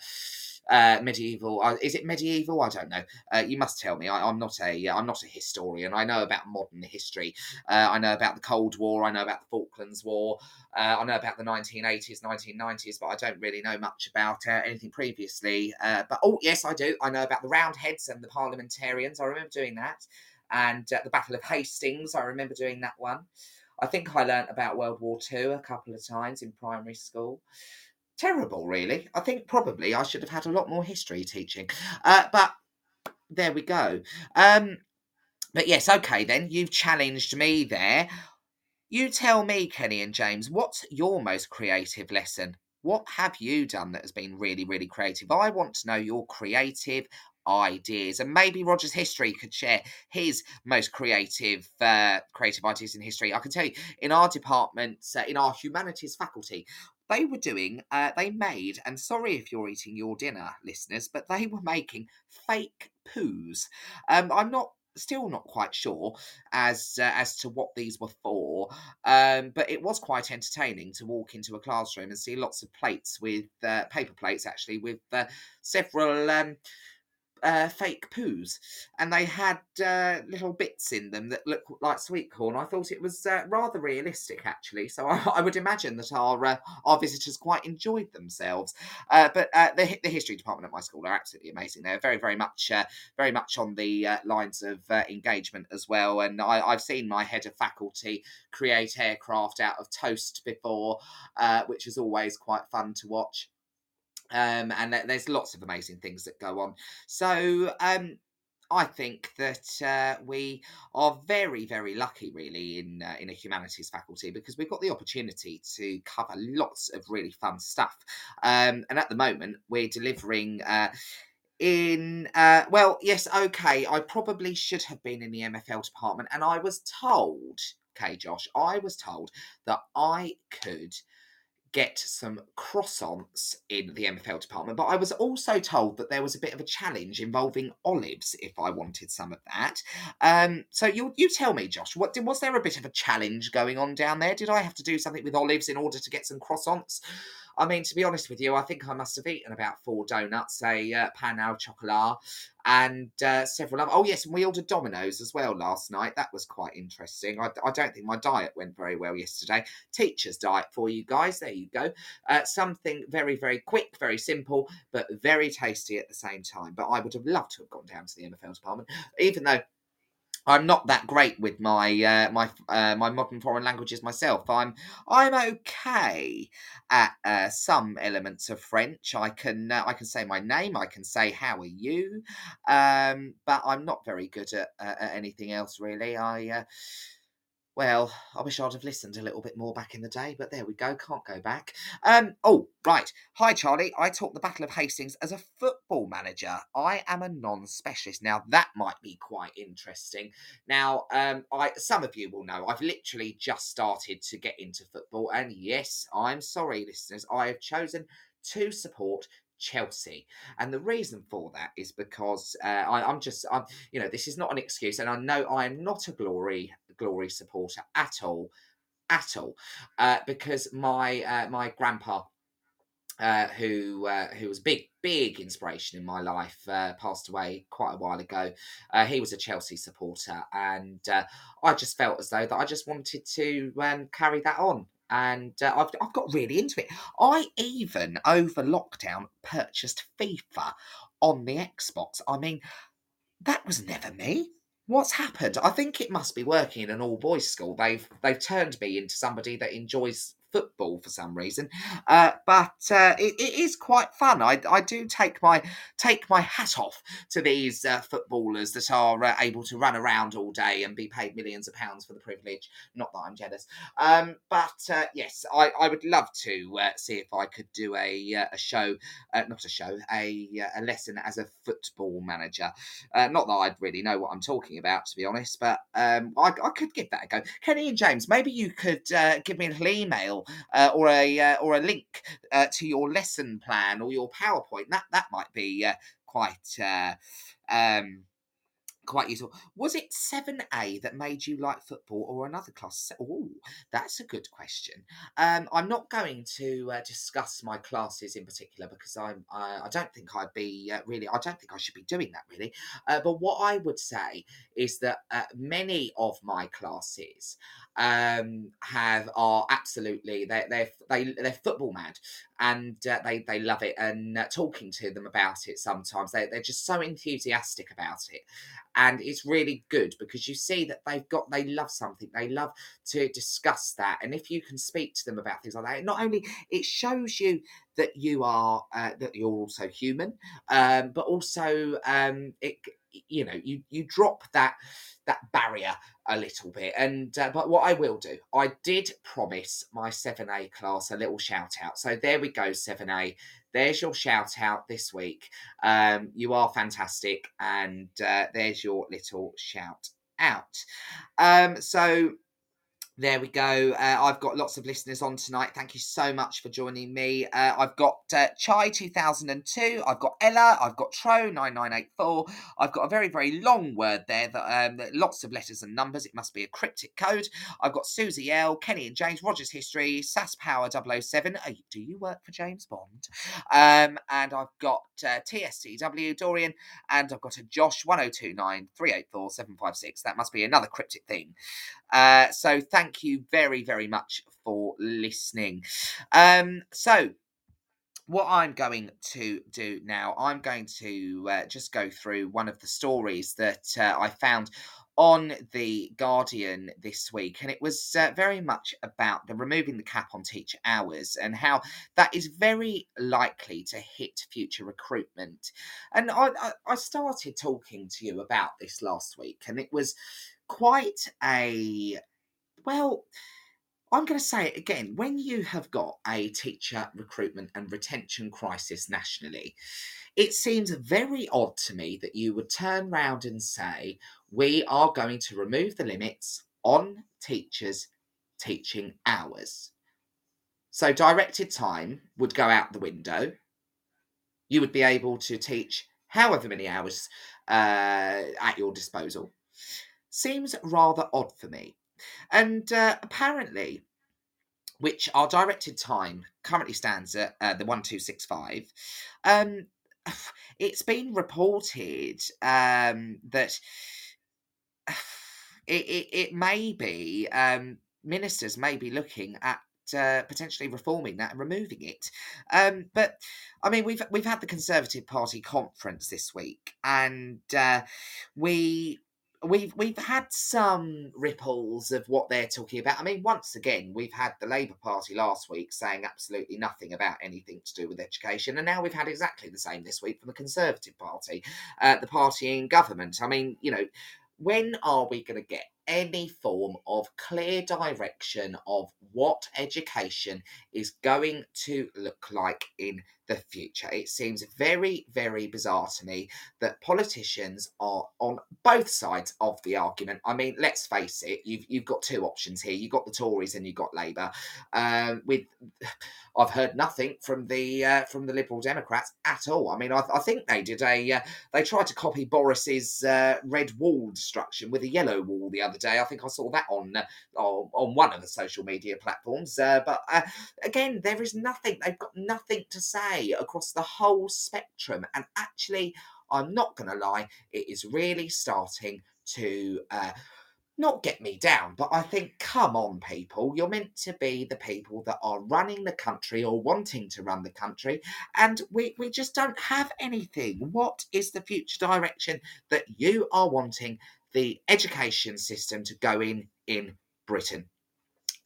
uh, medieval. Uh, is it medieval? I don't know. Uh, you must tell me. I, am not a. uh, not a historian. I know about modern history. Uh, I know about the Cold War. I know about the Falklands War. I know about the 1980s, 1990s, but I don't really know much about anything previously. but oh yes, I do. I know about the Roundheads and the Parliamentarians. I remember doing that. And the Battle of Hastings. I remember doing that one. I think I learnt about World War II a couple of times in primary school terrible, really. I think probably I should have had a lot more history teaching. Uh, but there we go. Um, but yes, okay, then you've challenged me there. You tell me, Kenny and James, what's your most creative lesson? What have you done that has been really, really creative? I want to know your creative ideas and maybe roger's history could share his most creative uh, creative ideas in history i can tell you in our department uh, in our humanities faculty they were doing, uh, they made, and sorry if you're eating your dinner, listeners, but they were making fake poos. Um, I'm not still not quite sure as uh, as to what these were for um, but it was quite entertaining to walk into a classroom and see lots of plates with uh, paper plates actually with uh, several um, uh, fake poos, and they had uh, little bits in them that looked like sweet corn. I thought it was uh, rather realistic, actually. So I, I would imagine that our uh, our visitors quite enjoyed themselves. Uh, but uh, the the history department at my school are absolutely amazing. They're very very much very much on the lines of engagement as well. And I, I've seen my head of faculty create aircraft out of toast before, which is always quite fun to watch. Um, and there's lots of amazing things that go on. So um, I think that uh, we are very, very lucky, really, in uh, in a humanities faculty because we've got the opportunity to cover lots of really fun stuff. Um, and at the moment, we're delivering. Uh, in uh, well, yes, okay. I probably should have been in the MFL department, and I was told, okay, Josh, I was told that I could get some croissants in the MFL department, but I was also told that there was a bit of a challenge involving olives if I wanted some of that. Um, so you you tell me, Josh, what was there a bit of a challenge going on down there? Did I have to do something with olives in order to get some croissants? I mean, to be honest with you, I think I must have eaten about four donuts, a uh, pan au chocolat, and uh, several other. Oh, yes, and we ordered Domino's as well last night. That was quite interesting. I, I don't think my diet went very well yesterday. Teacher's diet for you guys. There you go. Uh, something very, very quick, very simple, but very tasty at the same time. But I would have loved to have gone down to the MFL department, even though I'm not that great with my uh, my uh, my modern foreign languages myself. I'm I'm okay at uh, some elements of French. I can uh, I can say my name. I can say how are you, um, but I'm not very good at, at anything else really. I uh, well, I wish I'd have listened a little bit more back in the day, but there we go. Can't go back. Um. Oh, right. Hi, Charlie. I taught the Battle of Hastings as a football manager. I am a non-specialist. Now that might be quite interesting. Now, um, I some of you will know I've literally just started to get into football, and yes, I'm sorry, listeners. I have chosen to support Chelsea. And the reason for that is because uh, I, am just, I'm, you know, this is not an excuse, and I know I am not a glory glory supporter at all, at all, uh, because my uh, my grandpa. Uh, who uh, who was big big inspiration in my life uh, passed away quite a while ago. Uh, he was a Chelsea supporter, and I just felt as though that I just wanted to um, carry that on and uh, I've, I've got really into it. I even over lockdown purchased FIFA on the Xbox. I mean, that was never me. What's happened? I think it must be working in an all boys school. They've they've turned me into somebody that enjoys football for some reason. Uh, but uh, it, it is quite fun. I, I do take my take my hat off to these uh, footballers that are uh, able to run around all day and be paid millions of pounds for the privilege. Not that I'm jealous. Um, but uh, yes, I, I would love to uh, see if I could do a, a show, not a show, a, a lesson as a football manager. not that I'd really know what I'm talking about, to be honest, but um, I, I could give that a go. Kenny and James, maybe you could give me a little email or a or a link to your lesson plan or your PowerPoint. That that might be quite uh, um, quite useful. Was it 7A that made you like football or another class? Oh, that's a good question. Um, I'm not going to uh, discuss my classes in particular because I'm, uh, I don't think I'd be uh, really, I don't think I should be doing that really. Uh, but what I would say is that uh, many of my classes um, have are absolutely they're they're they, they are football mad and uh, they they love it and uh, talking to them about it sometimes they they're just so enthusiastic about it and it's really good because you see that they've got they love something they love to discuss that and if you can speak to them about things like that not only it shows you that you are uh, that you're also human um, but also um, it you know you you drop that that barrier a little bit. And uh, but what i will do i did promise my 7a class a little shout out. So there we go 7a there's your shout out this week. Um you are fantastic. And uh, there's your little shout out. Um so there we go. Uh, I've got lots of listeners on tonight. Thank you so much for joining me. Uh, I've got uh, Chai 2002. I've got Ella. I've got Tro 9984. I've got a very, very long word there that um, lots of letters and numbers. It must be a cryptic code. I've got Susie L, Kenny and James, Rogers History, SAS Power 007. do you work for James Bond? Um, and I've got uh, TSCW, Dorian, and I've got a Josh 1029 384 756. That must be another cryptic thing. Uh, so thank you very, very much for listening. Um, so what I'm going to do now, I'm going to uh, just go through one of the stories that uh, I found on the Guardian this week, and it was uh, very much about the removing the cap on teacher hours and how that is very likely to hit future recruitment. And I, I started talking to you about this last week, and it was quite a well. I'm going to say it again. When you have got a teacher recruitment and retention crisis nationally, it seems very odd to me that you would turn round and say, we are going to remove the limits on teachers' teaching hours. So, directed time would go out the window. You would be able to teach however many hours uh, at your disposal. Seems rather odd for me. And uh, apparently, which our directed time currently stands at uh, the 1265, um, it's been reported um, that it, it, it may be um, ministers may be looking at uh, potentially reforming that and removing it. Um, but I mean, we've we've had the Conservative Party conference this week, and uh, we we've we've had some ripples of what they're talking about. I mean, once again, we've had the Labour Party last week saying absolutely nothing about anything to do with education, and now we've had exactly the same this week from the Conservative Party, uh, the party in government. I mean, you know, when are we going to get any form of clear direction of what education is going to look like in the future. It seems very, very bizarre to me that politicians are on both sides of the argument. I mean, let's face it, you've you've got two options here. You've got the Tories and you've got Labour. Um, with I've heard nothing from the uh, from the Liberal Democrats at all. I mean, I, I think they did a uh, they tried to copy Boris's uh, red wall destruction with a yellow wall the other day. I think I saw that on uh, on one of the social media platforms. Uh, but uh, again, there is nothing. They've got nothing to say across the whole spectrum. And actually, I'm not going to lie, it is really starting to not get me down, but I think, come on, people, you're meant to be the people that are running the country or wanting to run the country, and we, we just don't have anything. What is the future direction that you are wanting the education system to go in in Britain?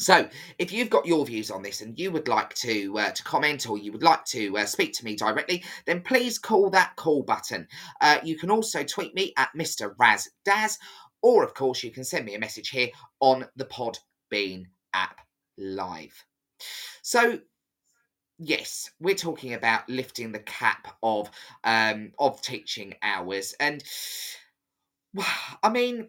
So, if you've got your views on this and you would like to uh, to comment or you would like to uh, speak to me directly, then please call that call button. Uh, you can also tweet me at Mr. Raz Daz, or of course you can send me a message here on the Podbean app live. So, yes, we're talking about lifting the cap of um, of teaching hours, and I mean,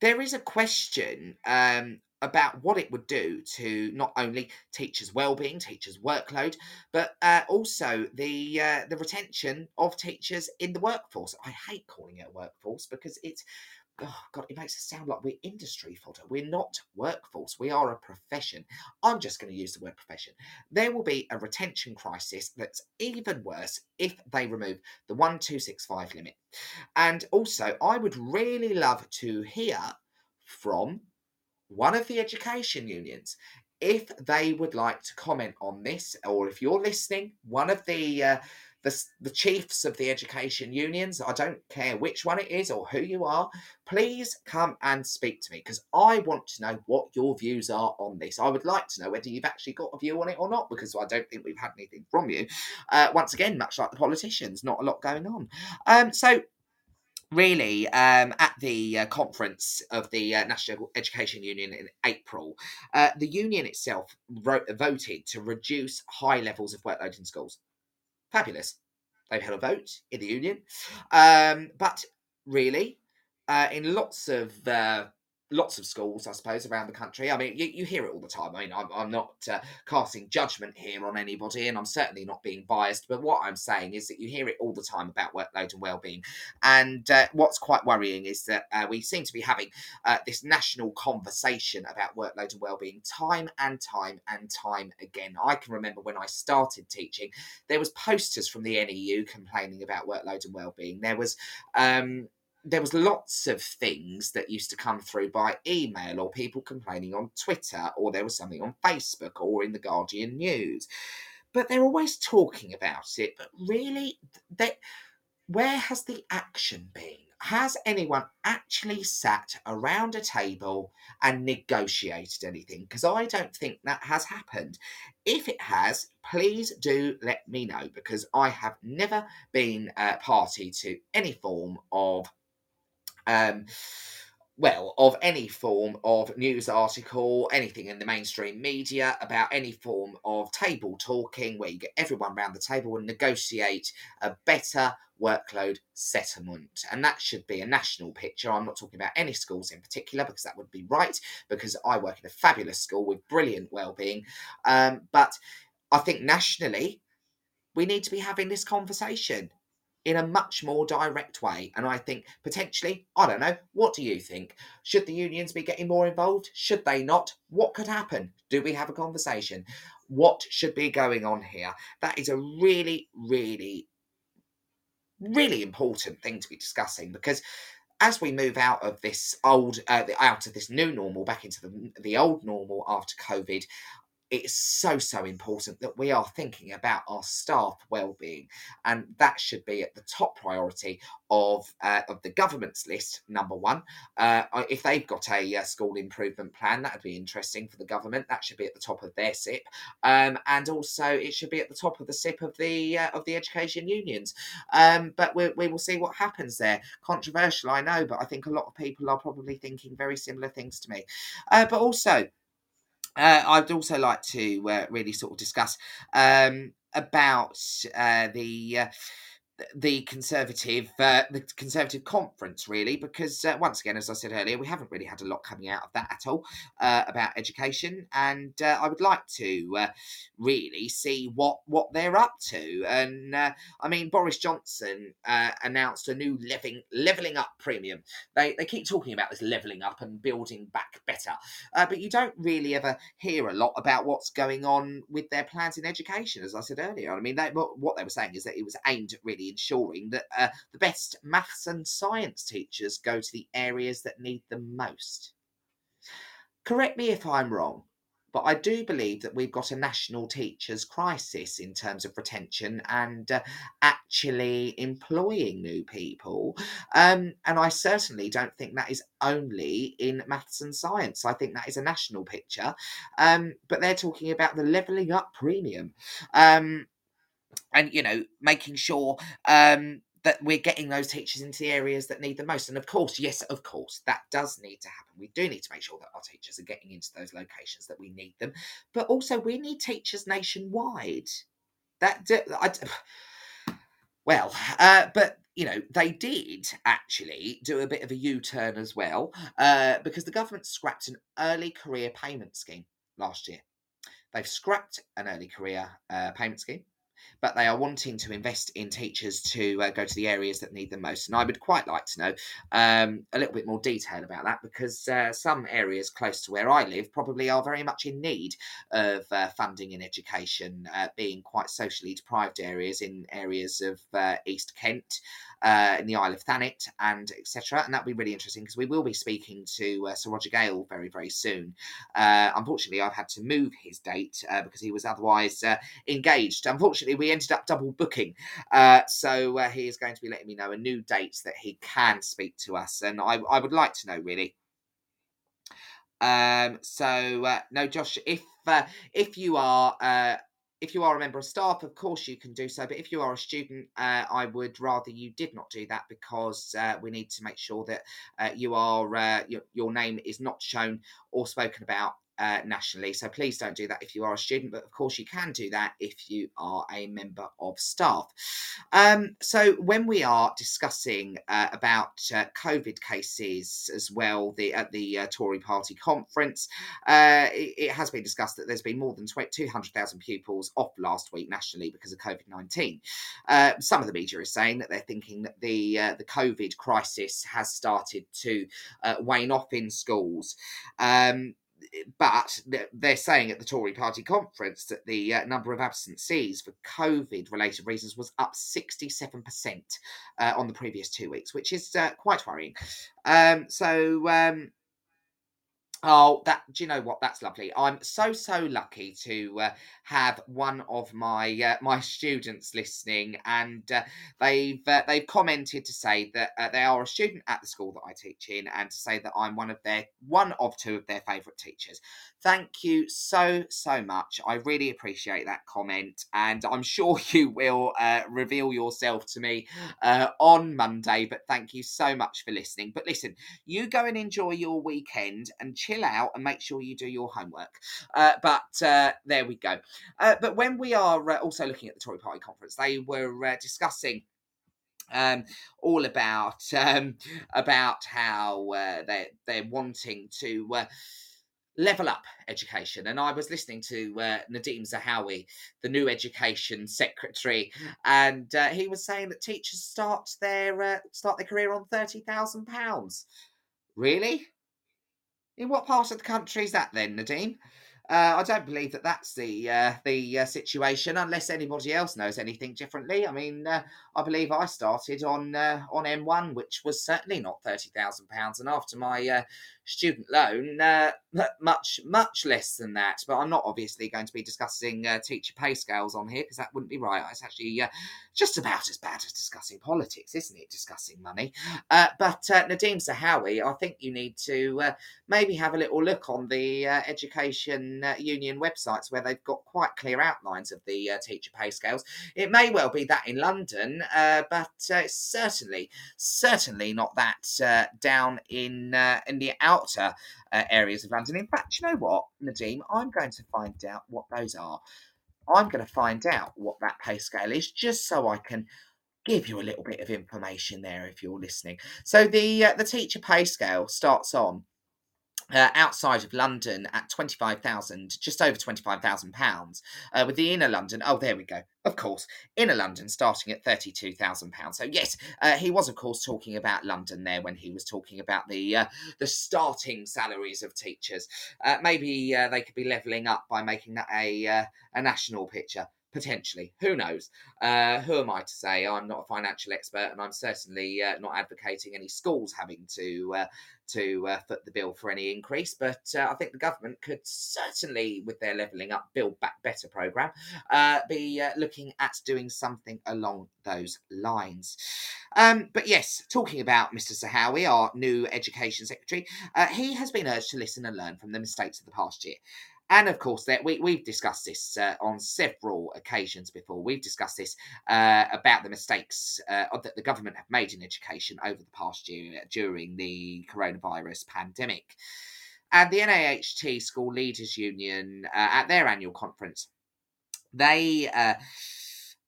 there is a question um, about what it would do to not only teachers' well-being, teachers' workload, but uh, also the uh, the retention of teachers in the workforce. I hate calling it a workforce because it's oh god, it makes it sound like we're industry fodder. We're not workforce. We are a profession. I'm just going to use the word profession. There will be a retention crisis that's even worse if they remove the one two six five limit. And also, I would really love to hear from one of the education unions if they would like to comment on this, or if you're listening, one of the uh, the, the chiefs of the education unions, I don't care which one it is or who you are, please come and speak to me because I want to know what your views are on this. I would like to know whether you've actually got a view on it or not because I don't think we've had anything from you. Uh, once again, much like the politicians, not a lot going on. Um, so really um, at the uh, conference of the uh, National Education Union in April, uh, the union itself wrote, voted to reduce high levels of workload in schools. Fabulous. They've had a vote in the union. Um, but really, uh, in lots of uh, lots of schools, I suppose, around the country. I mean, you, you hear it all the time. I mean, I'm, I'm not uh, casting judgment here on anybody, and I'm certainly not being biased. But what I'm saying is that you hear it all the time about workload and well-being. And uh, what's quite worrying is that uh, we seem to be having uh, this national conversation about workload and well-being time and time and time again. I can remember when I started teaching, there was posters from the NEU complaining about workload and well-being. There was um, there was lots of things that used to come through by email or people complaining on Twitter or there was something on Facebook or in the Guardian News. But they're always talking about it. But really, they, where has the action been? Has anyone actually sat around a table and negotiated anything? Because I don't think that has happened. If it has, please do let me know because I have never been a party to any form of um, well, of any form of news article, anything in the mainstream media about any form of table talking where you get everyone around the table and negotiate a better workload settlement. And that should be a national picture. I'm not talking about any schools in particular because that would be right, because I work in a fabulous school with brilliant well-being. Um, but I think nationally, we need to be having this conversation in a much more direct way. And I think potentially, I don't know, what do you think? Should the unions be getting more involved? Should they not? What could happen? Do we have a conversation? What should be going on here? That is a really, really, really important thing to be discussing because as we move out of this old, uh, out of this new normal back into the, the old normal after COVID, it's so so important that we are thinking about our staff well-being and that should be at the top priority of uh, of the government's list number one. Uh, if they've got a, uh, school improvement plan that would be interesting for the government. That should be at the top of their SIP. Um, and also it should be at the top of the SIP of the uh, of the education unions. Um, but we, we will see what happens there. Controversial I know but I think a lot of people are probably thinking very similar things to me. Uh, but also uh, I'd also like to uh, really sort of discuss um, about uh, the uh, the conservative uh, the conservative conference really because uh, once again as i said earlier we haven't really had a lot coming out of that at all uh, about education and uh, i would like to uh, really see what what they're up to and uh, i mean boris johnson announced a new leveling leveling up premium. They they keep talking about this leveling up and building back better but you don't really ever hear a lot about what's going on with their plans in education as i said earlier. I mean they, what they were saying is that it was aimed at really ensuring that uh, the best maths and science teachers go to the areas that need them most. Correct me if I'm wrong, but I do believe that we've got a national teachers crisis in terms of retention and uh, actually employing new people. Um, and I certainly don't think that is only in maths and science. I think that is a national picture. Um, but they're talking about the levelling up premium. Um, and you know making sure um, that we're getting those teachers into the areas that need the most. And of course, yes, of course, that does need to happen. We do need to make sure that our teachers are getting into those locations that we need them. But also, we need teachers nationwide. That, well, uh, but you know, they did actually do a bit of a U turn as well uh, because the government scrapped an early career payment scheme last year. They've scrapped an early career uh, payment scheme but they are wanting to invest in teachers to uh, go to the areas that need them most. And I would quite like to know um, a little bit more detail about that because uh, some areas close to where I live probably are very much in need of uh, funding in education, uh, being quite socially deprived areas in areas of uh, East Kent uh, in the Isle of Thanet and etc. And that'll be really interesting because we will be speaking to uh, Sir Roger Gale very, very soon. Uh, unfortunately, I've had to move his date uh, because he was otherwise uh, engaged. Unfortunately, we ended up double booking. Uh, so he is going to be letting me know a new date that he can speak to us. And I, I would like to know really. Um, so no, Josh, if if you are if you are a member of staff, of course you can do so. But if you are a student, uh, I would rather you did not do that because uh, we need to make sure that uh, you are uh, your, your name is not shown or spoken about uh, nationally. So please don't do that if you are a student, but of course you can do that if you are a member of staff. Um, so when we are discussing uh, about uh, COVID cases as well, the at the uh, Tory Party conference, uh, it, it, has been discussed that there's been more than 200,000 pupils off last week nationally because of COVID 19. Uh, some of the media is saying that they're thinking that the the COVID crisis has started to wane off in schools. Um, but they're saying at the Tory party conference that the uh, number of absencees for COVID related reasons was up 67% uh, on the previous two weeks, which is uh, quite worrying. Um, so, um, Oh, that do you know what? That's lovely. I'm so so lucky to uh, have one of my uh, my students listening, and uh, they've uh, they've commented to say that uh, they are a student at the school that I teach in, and to say that I'm one of their one of two of their favourite teachers. Thank you so so much. I really appreciate that comment, and I'm sure you will uh, reveal yourself to me on Monday. But thank you so much for listening. But listen, you go and enjoy your weekend and chill out and make sure you do your homework. Uh, but uh, there we go. Uh, but when we are uh, also looking at the Tory Party conference, they were uh, discussing um, all about um, about how uh, they they're wanting to level up education. And I was listening to uh, Nadhim Zahawi, the new education secretary, and uh, he was saying that teachers start their uh, start their career on thirty thousand pounds. Really? In what part of the country is that then, Nadine? Uh, I don't believe that that's the uh, the uh, situation, unless anybody else knows anything differently. I mean, uh, I believe I started on uh, on M1, which was certainly not thirty thousand pounds, and after my uh, student loan, much much less than that. But I'm not obviously going to be discussing teacher pay scales on here because that wouldn't be right. It's actually just about as bad as discussing politics, isn't it? Discussing money. but Nadhim Zahawi, I think you need to maybe have a little look on the education uh, union websites where they've got quite clear outlines of the uh, teacher pay scales. It may well be that in London, uh, but uh, certainly certainly not that uh, down in in the outer areas of London. In fact, you know what, Nadhim, I'm going to find out what those are. I'm going to find out what that pay scale is, just so I can give you a little bit of information there if you're listening. So the uh, the teacher pay scale starts on uh, outside of London at 25,000, just over 25,000 pounds. Uh, with the inner London, oh, there we go. Of course, inner London starting at 32,000 pounds. So yes, uh, he was of course talking about London there when he was talking about the uh, the starting salaries of teachers. Uh, maybe uh, they could be levelling up by making that a a national picture. Potentially. Who knows? Uh, who am I to say? I'm not a financial expert, and I'm certainly uh, not advocating any schools having to uh, to uh, foot the bill for any increase. But uh, I think the government could certainly, with their levelling up, build back better program, uh, be looking at doing something along those lines. Um, but yes, talking about Mr. Zahawi, our new education secretary, he has been urged to listen and learn from the mistakes of the past year. And of course, that we, we've discussed this uh, on several occasions before. We've discussed this uh, about the mistakes uh, that the government have made in education over the past year during the coronavirus pandemic. And the NAHT School Leaders Union, uh, at their annual conference, they uh,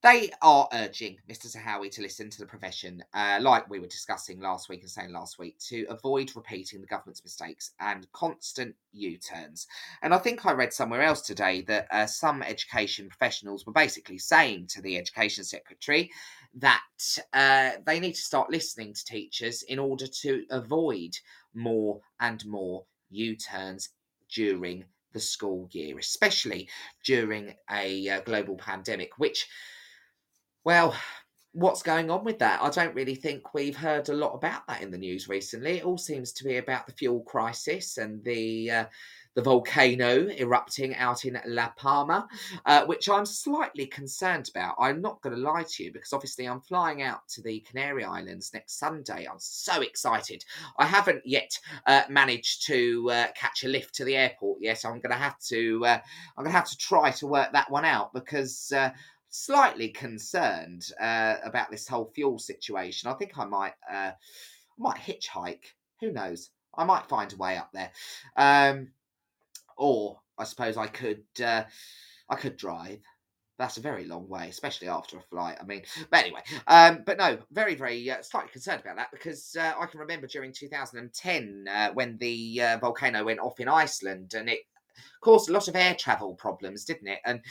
they are urging Mr. Zahawi to listen to the profession, uh, like we were discussing last week and saying last week, to avoid repeating the government's mistakes and constant U turns. And I think I read somewhere else today that uh, some education professionals were basically saying to the education secretary that uh, they need to start listening to teachers in order to avoid more and more U turns during the school year, especially during a uh, global pandemic, which well, what's going on with that? I don't really think we've heard a lot about that in the news recently. It all seems to be about the fuel crisis and the uh, the volcano erupting out in La Palma, uh, which I'm slightly concerned about. I'm not going to lie to you because obviously I'm flying out to the Canary Islands next Sunday. I'm so excited. I haven't yet uh, managed to uh, catch a lift to the airport yet. I'm going to have to. Uh, I'm going to have to try to work that one out because uh, slightly concerned uh, about this whole fuel situation. I think I might uh, might hitchhike. Who knows? I might find a way up there. Um, or I suppose I could uh, I could drive. That's a very long way, especially after a flight. I mean, but anyway, um, but no, very, very uh, slightly concerned about that because uh, I can remember during 2010 uh, when the uh, volcano went off in Iceland and it caused a lot of air travel problems, didn't it? And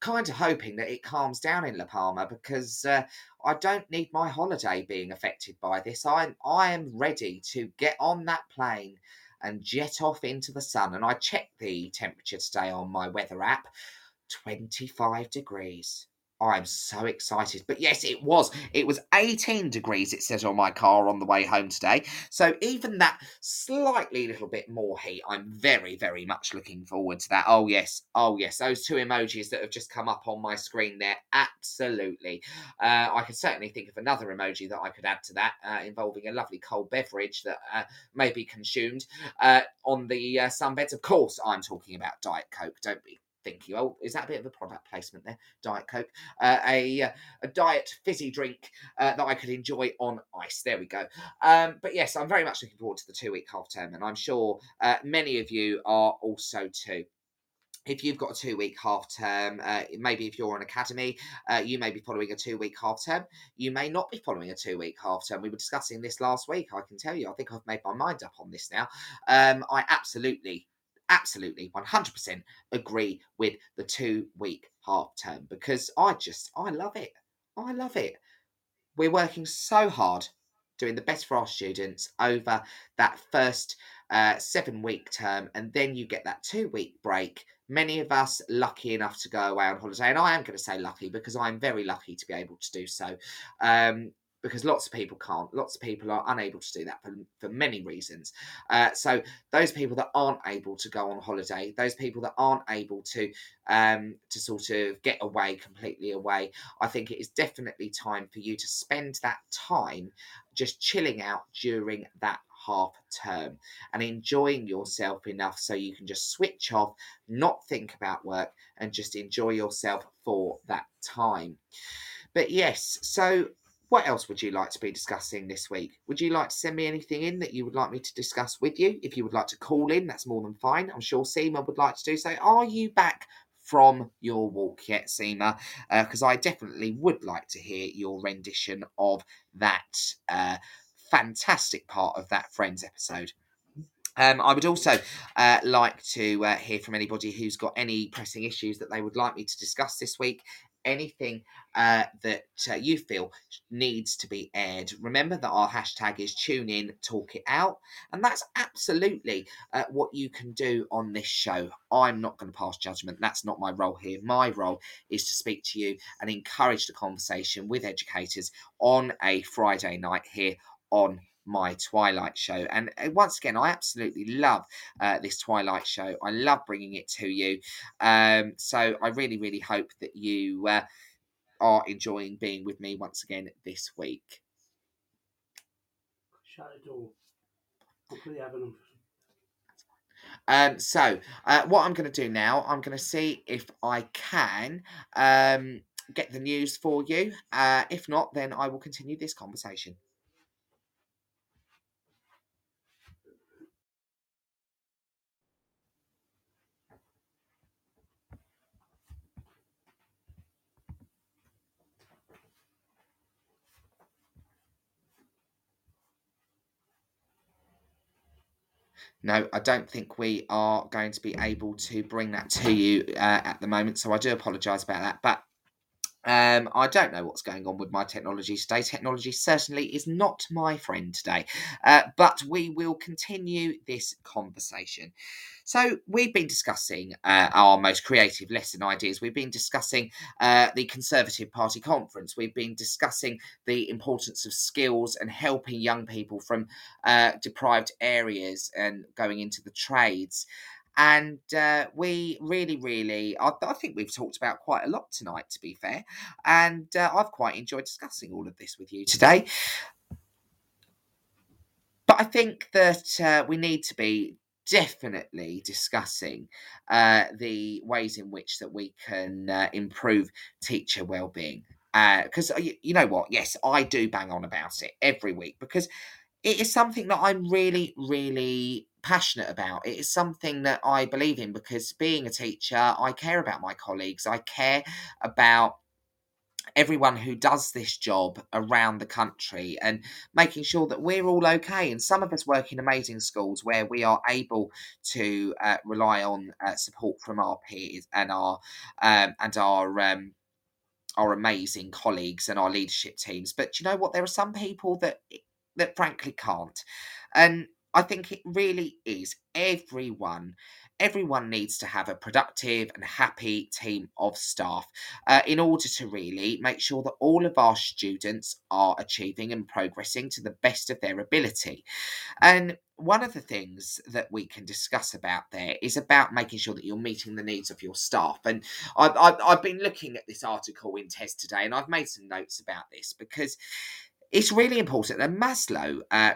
kind of hoping that it calms down in La Palma because uh, I don't need my holiday being affected by this. I I am ready to get on that plane and jet off into the sun. And I checked the temperature today on my weather app, 25 degrees. I'm so excited. But yes, it was. It was 18 degrees, it says on my car on the way home today. So even that slightly little bit more heat, I'm very, very much looking forward to that. Oh, yes. Oh, yes. Those two emojis that have just come up on my screen there. Absolutely. Uh, I could certainly think of another emoji that I could add to that uh, involving a lovely cold beverage that uh, may be consumed uh, on the uh, sunbeds. Of course, I'm talking about Diet Coke. Don't be Thank you. Oh, is that a bit of a product placement there? Diet Coke, uh, a uh, a diet fizzy drink uh, that I could enjoy on ice. There we go. Um, but yes, I'm very much looking forward to the two week half term, and I'm sure uh, many of you are also too if you've got a two week half term, uh, maybe if you're an academy, uh, you may be following a two week half term. You may not be following a two week half term. We were discussing this last week. I can tell you, I think I've made my mind up on this now. Um, I absolutely absolutely 100% agree with the two week half term because I just, I love it. I love it. We're working so hard doing the best for our students over that first uh, seven week term, and then you get that two week break. Many of us lucky enough to go away on holiday, and I am going to say lucky because I'm very lucky to be able to do so. Um, because lots of people can't. Lots of people are unable to do that for, for many reasons. Uh, so those people that aren't able to go on holiday, those people that aren't able to um, to sort of get away completely away, I think it is definitely time for you to spend that time just chilling out during that half term and enjoying yourself enough so you can just switch off, not think about work, and just enjoy yourself for that time. But yes, so what else would you like to be discussing this week? Would you like to send me anything in that you would like me to discuss with you? If you would like to call in, that's more than fine. I'm sure Seema would like to do so. Are you back from your walk yet, Seema? Because uh, I definitely would like to hear your rendition of that uh, fantastic part of that Friends episode. Um, I would also uh, like to uh, hear from anybody who's got any pressing issues that they would like me to discuss this week anything uh, that uh, you feel needs to be aired, remember that our hashtag is tune in, talk it out. And that's absolutely uh, what you can do on this show. I'm not going to pass judgment. That's not my role here. My role is to speak to you and encourage the conversation with educators on a Friday night here on my Twilight show. And uh, once again, I absolutely love uh, this Twilight show. I love bringing it to you. Um, so I really, really hope that you uh, are enjoying being with me once again this week. Shut the door. Hopefully, having um, so, uh, what I'm going to do now, I'm going to see if I can um, get the news for you. Uh, if not, then I will continue this conversation. No, I don't think we are going to be able to bring that to you uh, at the moment. So I do apologise about that. But um, I don't know what's going on with my technology today. Technology certainly is not my friend today. Uh, but we will continue this conversation. So, we've been discussing uh, our most creative lesson ideas. We've been discussing uh, the Conservative Party conference. We've been discussing the importance of skills and helping young people from uh, deprived areas and going into the trades. And uh, we really, really, I, I, think we've talked about quite a lot tonight, to be fair. And uh, I've quite enjoyed discussing all of this with you today. But I think that uh, we need to be definitely discussing uh, the ways in which that we can uh, improve teacher well-being because uh, you, you know what yes i do bang on about it every week because it is something that i'm really really passionate about it is something that i believe in because being a teacher i care about my colleagues i care about everyone who does this job around the country and making sure that we're all okay. And some of us work in amazing schools where we are able to uh, rely on uh, support from our peers and our um, and our um, our amazing colleagues and our leadership teams. But you know what? There are some people that that frankly can't, and I think it really is everyone everyone needs to have a productive and happy team of staff uh, in order to really make sure that all of our students are achieving and progressing to the best of their ability. And one of the things that we can discuss about there is about making sure that you're meeting the needs of your staff. And I've, I've, I've been looking at this article in TES today and I've made some notes about this because it's really important. And Maslow uh,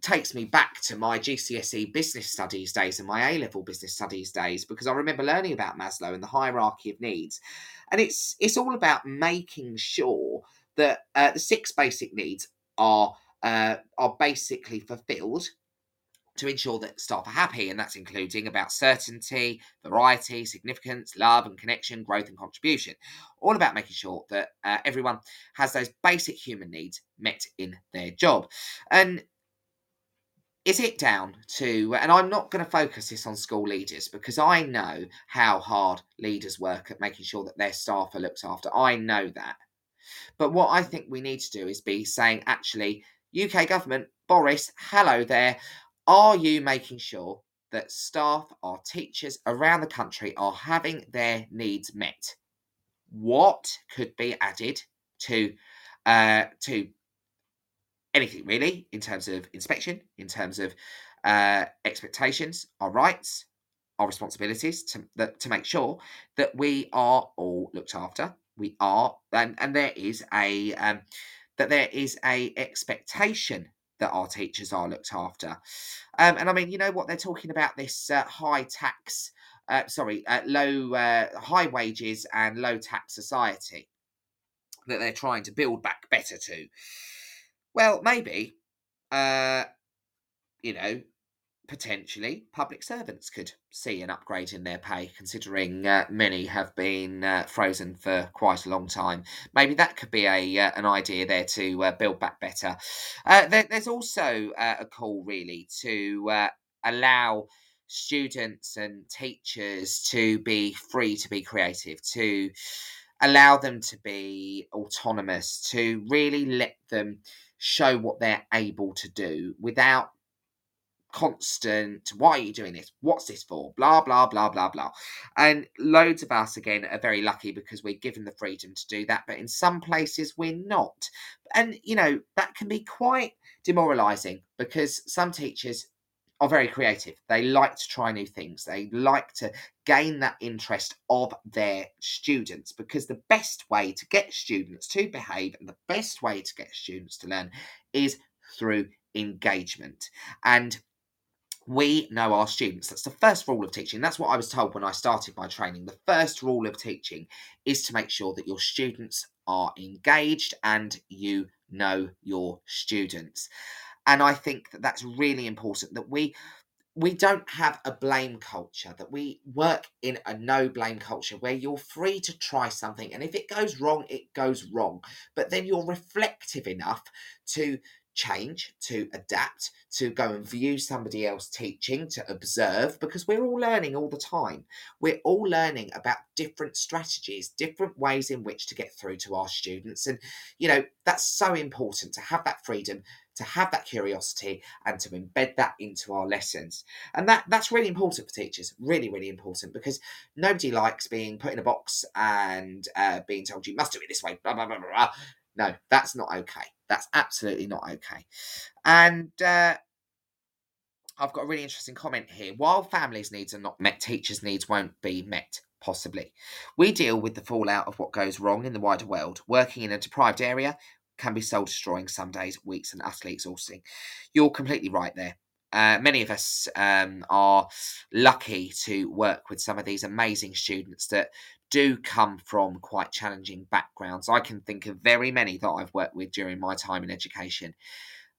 takes me back to my GCSE business studies days and my A level business studies days because I remember learning about Maslow and the hierarchy of needs, and it's it's all about making sure that uh, the six basic needs are uh, are basically fulfilled to ensure that staff are happy, and that's including about certainty, variety, significance, love and connection, growth and contribution. All about making sure that uh, everyone has those basic human needs met in their job. And is it down to, and I'm not going to focus this on school leaders because I know how hard leaders work at making sure that their staff are looked after. I know that. But what I think we need to do is be saying, actually, UK government, Boris, hello there. Are you making sure that staff, our teachers around the country are having their needs met? What could be added to uh, to anything really in terms of inspection, in terms of uh, expectations, our rights, our responsibilities to that, to make sure that we are all looked after. We are, and and there is a um, that there is a expectation that our teachers are looked after. Um, and I mean, you know what they're talking about this uh, high tax, uh, sorry, uh, low, uh, high wages and low tax society that they're trying to build back better to. Well, maybe, uh, you know, potentially public servants could see an upgrade in their pay, considering uh, many have been uh, frozen for quite a long time. Maybe that could be a uh, an idea there to uh, build back better. Uh, there, there's also uh, a call, really, to allow students and teachers to be free to be creative, to allow them to be autonomous, to really let them show what they're able to do without constant why are you doing this? What's this for? Blah blah blah blah blah. And loads of us again are very lucky because we're given the freedom to do that but in some places we're not. And you know that can be quite demoralizing because some teachers are very creative they like to try new things they like to gain that interest of their students because the best way to get students to behave and the best way to get students to learn is through engagement and we know our students. That's the first rule of teaching. That's what I was told when I started my training. The first rule of teaching is to make sure that your students are engaged and you know your students. And I think that that's really important that we we don't have a blame culture that we work in a no blame culture where you're free to try something and if it goes wrong it goes wrong. But then you're reflective enough to change, to adapt, to go and view somebody else teaching, to observe, because we're all learning all the time. We're all learning about different strategies, different ways in which to get through to our students. And, you know, that's so important to have that freedom, to have that curiosity, and to embed that into our lessons. And that that's really important for teachers, really, really important, because nobody likes being put in a box and uh, being told you must do it this way, blah, blah, blah, blah. No, that's not okay. That's absolutely not okay. And uh, I've got a really interesting comment here. While families' needs are not met, teachers' needs won't be met, possibly. We deal with the fallout of what goes wrong in the wider world. Working in a deprived area can be soul destroying some days, weeks, and utterly exhausting. You're completely right there. Uh, many of us um, are lucky to work with some of these amazing students that do come from quite challenging backgrounds. I can think of very many that I've worked with during my time in education.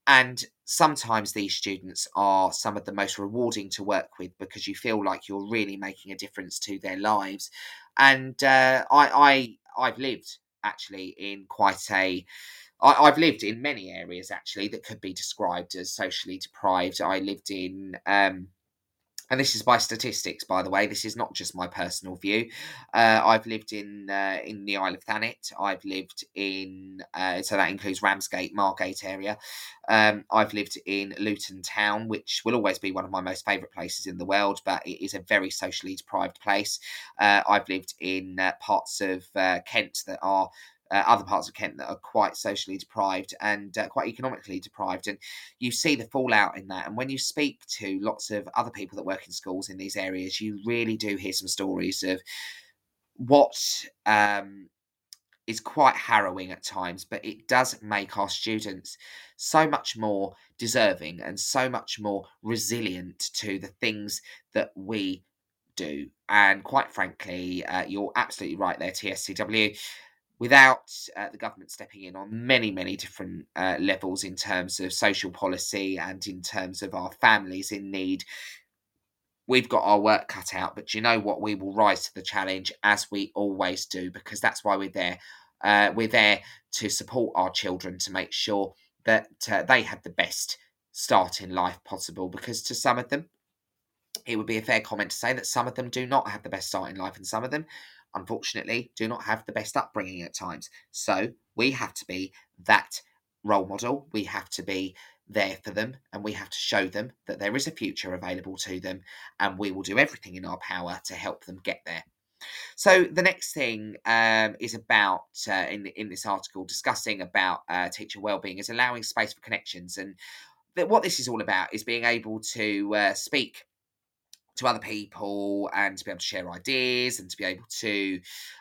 And sometimes these students are some of the most rewarding to work with because you feel like you're really making a difference to their lives. And uh, I, I, I've lived actually in quite a I, have lived in many areas actually that could be described as socially deprived. I lived in um, and this is by statistics, by the way. This is not just my personal view. Uh, I've lived in uh, in the Isle of Thanet. I've lived in uh, so that includes Ramsgate, Margate area. Um, I've lived in Luton Town, which will always be one of my most favourite places in the world, but it is a very socially deprived place. Uh, I've lived in uh, parts of uh, Kent that are uh, other parts of Kent that are quite socially deprived and uh, quite economically deprived. And you see the fallout in that. And when you speak to lots of other people that work in schools in these areas, you really do hear some stories of what um, is quite harrowing at times, but it does make our students so much more deserving and so much more resilient to the things that we do. And quite frankly, uh, you're absolutely right there, TSCW without uh, the government stepping in on many, many different uh, levels in terms of social policy and in terms of our families in need, we've got our work cut out. But you know what? We will rise to the challenge as we always do because that's why we're there. Uh, we're there to support our children to make sure that uh, they have the best start in life possible because to some of them, it would be a fair comment to say that some of them do not have the best start in life, and some of them unfortunately, do not have the best upbringing at times. So we have to be that role model. We have to be there for them and we have to show them that there is a future available to them and we will do everything in our power to help them get there. So the next thing um, is about uh, in in this article discussing about uh, teacher well-being is allowing space for connections and th- what this is all about is being able to uh, speak to other people and to be able to share ideas and to be able to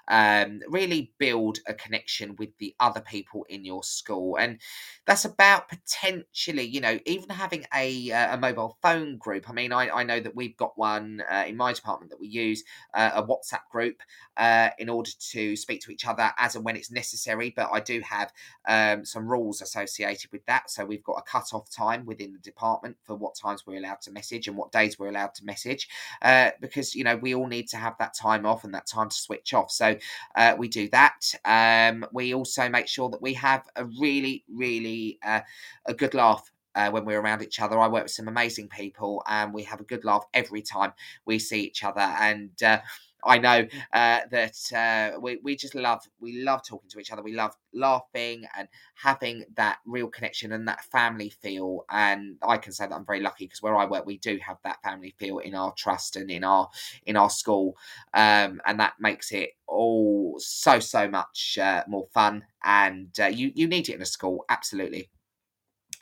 um, really build a connection with the other people in your school. And that's about potentially, you know, even having a, uh, a mobile phone group. I mean, I, I know that we've got one uh, in my department that we use, uh, a WhatsApp group, uh, in order to speak to each other as and when it's necessary. But I do have um, some rules associated with that. So we've got a cut off time within the department for what times we're allowed to message and what days we're allowed to message uh, because, you know, we all need to have that time off and that time to switch off. So uh, we do that. Um, we also make sure that we have a really, really uh, a good laugh uh, when we're around each other. I work with some amazing people, and we have a good laugh every time we see each other. And uh, I know uh, that uh, we we just love we love talking to each other. We love laughing and having that real connection and that family feel. And I can say that I'm very lucky because where I work, we do have that family feel in our trust and in our in our school, um, and that makes it all so so much uh, more fun. And uh, you you need it in a school, absolutely.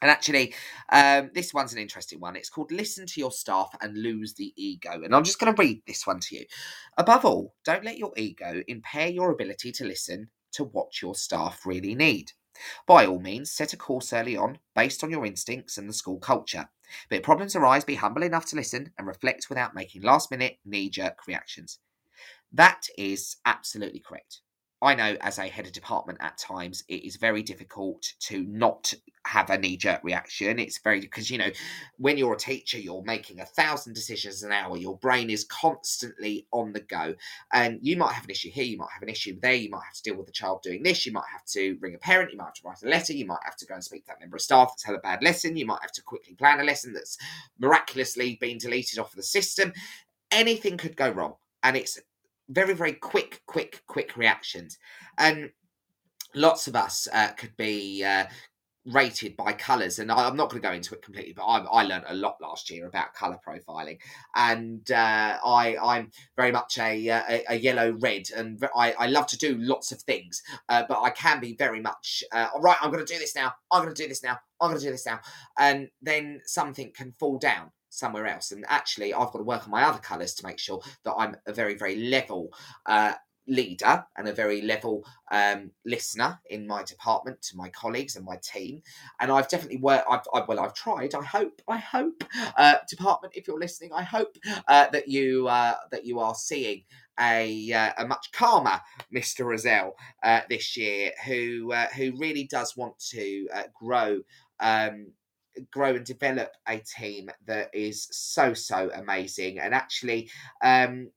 And actually, um, this one's an interesting one. It's called Listen to Your Staff and Lose the Ego. And I'm just going to read this one to you. Above all, don't let your ego impair your ability to listen to what your staff really need. By all means, set a course early on based on your instincts and the school culture. But if problems arise, be humble enough to listen and reflect without making last minute knee jerk reactions. That is absolutely correct. I know as a head of department at times it is very difficult to not have a knee jerk reaction. It's very because you know when you're a teacher, you're making a thousand decisions an hour. Your brain is constantly on the go, and you might have an issue here, you might have an issue there, you might have to deal with the child doing this, you might have to ring a parent, you might have to write a letter, you might have to go and speak to that member of staff that's had a bad lesson, you might have to quickly plan a lesson that's miraculously been deleted off the system. Anything could go wrong, and it's very, very quick, quick, quick reactions. And lots of us uh, could be uh, rated by colours. And I, am not going to go into it completely, but I, I learned a lot last year about colour profiling. And uh, I, I'm very much a, uh, a, a yellow red, and I, I love to do lots of things, uh, but I can be very much, uh, right, I'm going to do this now, I'm going to do this now, I'm going to do this now. And then something can fall down somewhere else. And actually, I've got to work on my other colours to make sure that I'm a very, very level uh, leader and a very level um, listener in my department to my colleagues and my team. And I've definitely worked. I've, I, well, I've tried. I hope. I hope, uh, department, if you're listening, I hope uh, that you uh, that you are seeing a, uh, a much calmer Mr. Rozelle uh, this year, who uh, who really does want to uh, grow um, grow and develop a team that is so so amazing. And actually um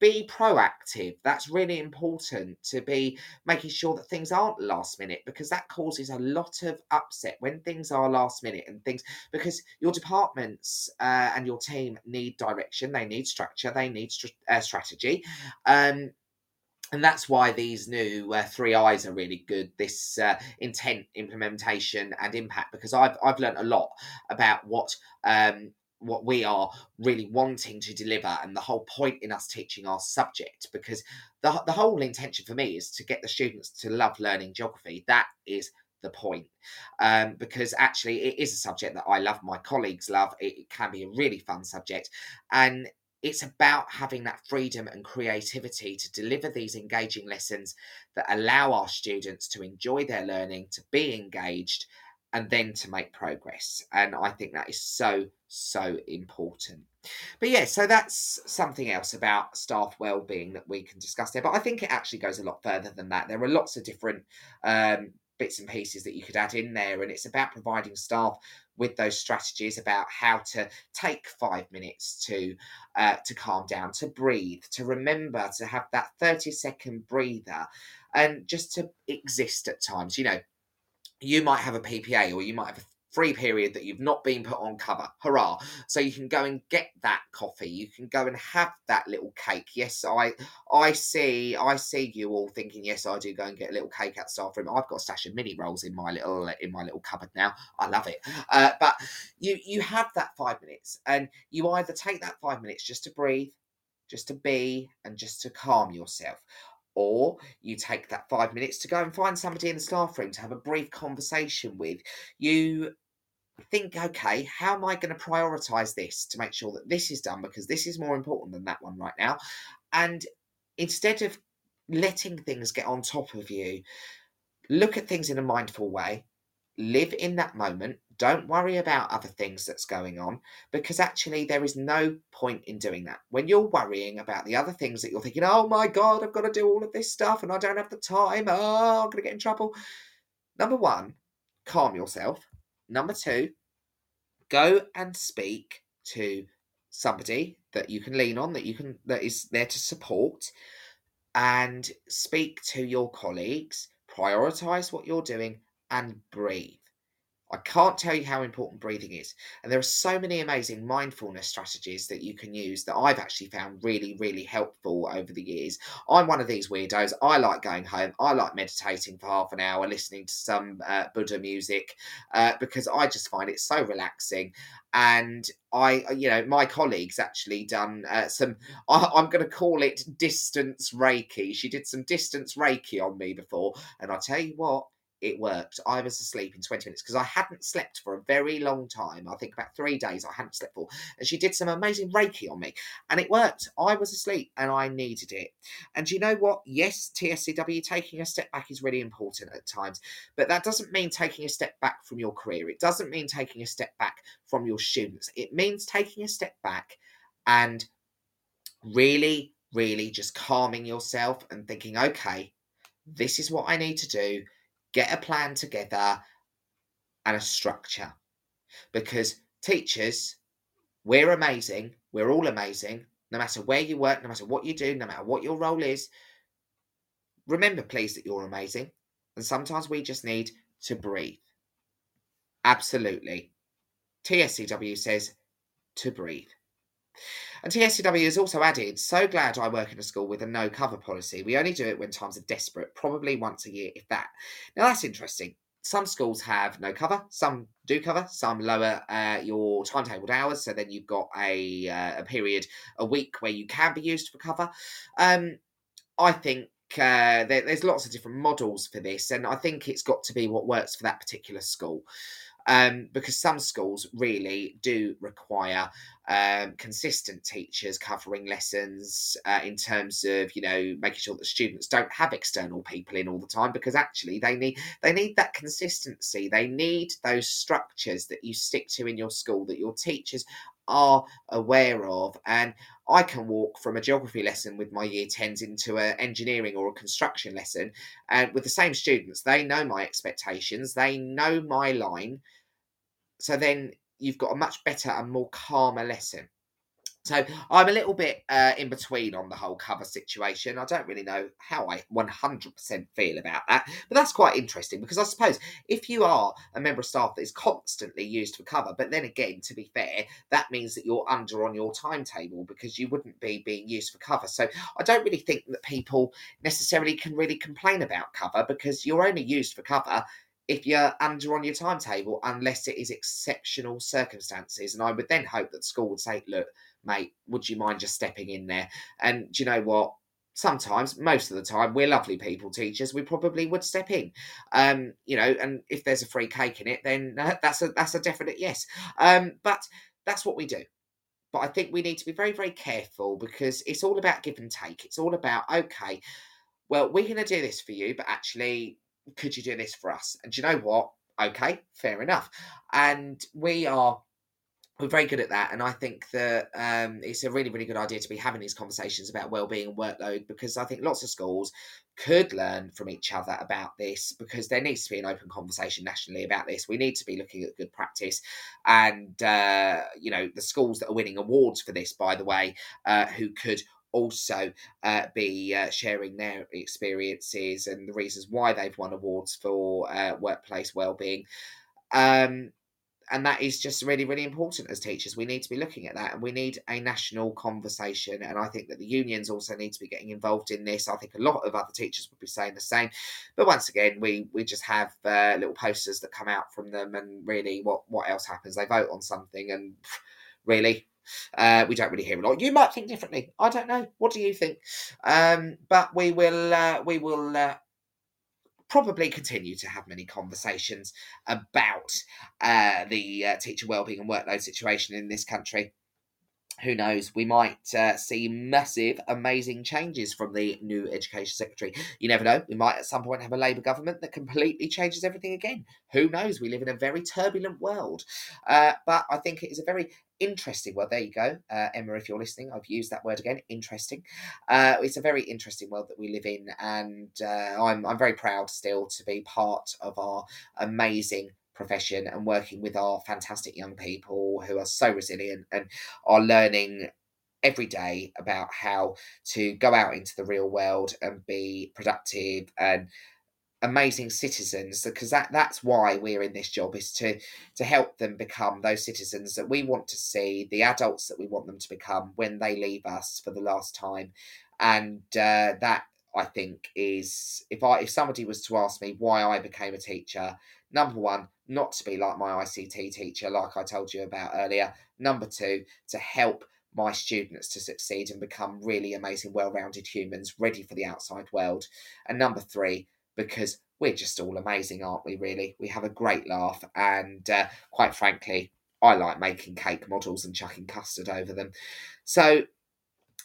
be proactive. That's really important to be making sure that things aren't last minute because that causes a lot of upset when things are last minute and things because your departments uh, and your team need direction. They need structure. They need uh, strategy. Um and that's why these new uh, three eyes are really good this uh, intent implementation and impact because i've i've learned a lot about what um, what we are really wanting to deliver and the whole point in us teaching our subject because the, the whole intention for me is to get the students to love learning geography. That is the point um, because actually it is a subject that i love my colleagues love it, it can be a really fun subject. And it's about having that freedom and creativity to deliver these engaging lessons that allow our students to enjoy their learning, to be engaged, and then to make progress. And I think that is so, so important. But yeah, so that's something else about staff well-being that we can discuss there. But I think it actually goes a lot further than that. There are lots of different um, bits and pieces that you could add in there, and it's about providing staff with those strategies about how to take five minutes to uh, to calm down, to breathe, to remember to have that 30 second breather and just to exist at times. You know, you might have a PPA or you might have a free period that you've not been put on cover. Hurrah. So you can go and get that coffee. You can go and have that little cake. Yes, I I see I see you all thinking, yes, I do go and get a little cake at staff room. I've got a stash of mini rolls in my little in my little cupboard now. I love it. Uh, but you you have that five minutes and you either take that five minutes just to breathe, just to be, and just to calm yourself or you take that five minutes to go and find somebody in the staff room to have a brief conversation with. You think, okay, how am I going to prioritize this to make sure that this is done because this is more important than that one right now? And instead of letting things get on top of you, look at things in a mindful way, live in that moment. Don't worry about other things that's going on because actually there is no point in doing that. When you're worrying about the other things that you're thinking, oh my God, I've got to do all of this stuff and I don't have the time. Oh, I'm going to get in trouble. Number one, calm yourself. Number two, go and speak to somebody that you can lean on, that you can that is there to support, and speak to your colleagues. Prioritize what you're doing and breathe. I can't tell you how important breathing is. And there are so many amazing mindfulness strategies that you can use that I've actually found really, really helpful over the years. I'm one of these weirdos. I like going home. I like meditating for half an hour, listening to some uh, Buddha music, uh, because I just find it so relaxing. And I, you know, my colleagues actually done uh, some, I, I'm going to call it distance Reiki. She did some distance Reiki on me before. And I'll tell you what, it worked. I was asleep in 20 minutes because I hadn't slept for a very long time. I think about three days I hadn't slept for. And she did some amazing Reiki on me and it worked. I was asleep and I needed it. And you know what? Yes, TSCW taking a step back is really important at times, but that doesn't mean taking a step back from your career. It doesn't mean taking a step back from your students. It means taking a step back and really, really just calming yourself and thinking, okay, this is what I need to do get a plan together and a structure. Because teachers, we're amazing. We're all amazing. No matter where you work, no matter what you do, no matter what your role is. Remember, please, that you're amazing. And sometimes we just need to breathe. Absolutely. TSCW says to breathe. And TSCW has also added, so glad I work in a school with a no cover policy. We only do it when times are desperate, probably once a year, if that. Now that's interesting. Some schools have no cover, some do cover, some lower uh, your timetabled hours. So then you've got a, uh, a period, a week where you can be used for cover. Um, I think uh, there, there's lots of different models for this, and I think it's got to be what works for that particular school um, because some schools really do require um, consistent teachers covering lessons uh, in terms of you know making sure that students don't have external people in all the time because actually they need they need that consistency. They need those structures that you stick to in your school that your teachers are aware of. And I can walk from a geography lesson with my year 10s into an engineering or a construction lesson and with the same students. They know my expectations. They know my line. So then you've got a much better and more calmer lesson. So I'm a little bit uh, in between on the whole cover situation. I don't really know how I 100% feel about that, but that's quite interesting because I suppose if you are a member of staff that is constantly used for cover, but then again, to be fair, that means that you're under on your timetable because you wouldn't be being used for cover. So I don't really think that people necessarily can really complain about cover because you're only used for cover if you're under on your timetable, unless it is exceptional circumstances. And I would then hope that school would say, look, mate, would you mind just stepping in there? And do you know what? Sometimes, most of the time, we're lovely people, teachers. We probably would step in, um, you know. And if there's a free cake in it, then that's a that's a definite yes. Um, but that's what we do. But I think we need to be very, very careful because it's all about give and take. It's all about okay, well, we're going to do this for you, but actually, could you do this for us? And you know what? Okay, fair enough. And we are we're very good at that and i think that um, it's a really really good idea to be having these conversations about well-being and workload because i think lots of schools could learn from each other about this because there needs to be an open conversation nationally about this we need to be looking at good practice and uh, you know the schools that are winning awards for this by the way uh, who could also uh, be uh, sharing their experiences and the reasons why they've won awards for uh, workplace well-being. Um, and that is just really really important as teachers. We need to be looking at that and we need a national conversation and i think that the unions also need to be getting involved in this. I think a lot of other teachers would be saying the same. But once again we we just have uh, little posters that come out from them and really what what else happens. They vote on something and really uh, we don't really hear a lot. You might think differently. I don't know. What do you think? Um, but we will. Uh, we will. Uh, probably continue to have many conversations about uh, the uh, teacher wellbeing and workload situation in this country who knows, we might uh, see massive, amazing changes from the new Education Secretary. You never know, we might at some point have a Labour government that completely changes everything again. Who knows? We live in a very turbulent world. Uh, but I think it is a very interesting Well, There you go, uh, Emma, if you're listening, I've used that word again interesting. Uh, it's a very interesting world that we live in, and uh, I'm, I'm very proud still to be part of our amazing profession and working with our fantastic young people who are so resilient and are learning every day about how to go out into the real world and be productive and amazing citizens because that that's why we're in this job is to to help them become those citizens that we want to see the adults that we want them to become when they leave us for the last time. And uh, that i think is if i if somebody was to ask me why i became a teacher number one not to be like my ict teacher like i told you about earlier. Number two to help my students to succeed and become really amazing well-rounded humans ready for the outside world. And number three because we're just all amazing, aren't we? Really, we have a great laugh, and uh, quite frankly, I like making cake models and chucking custard over them. So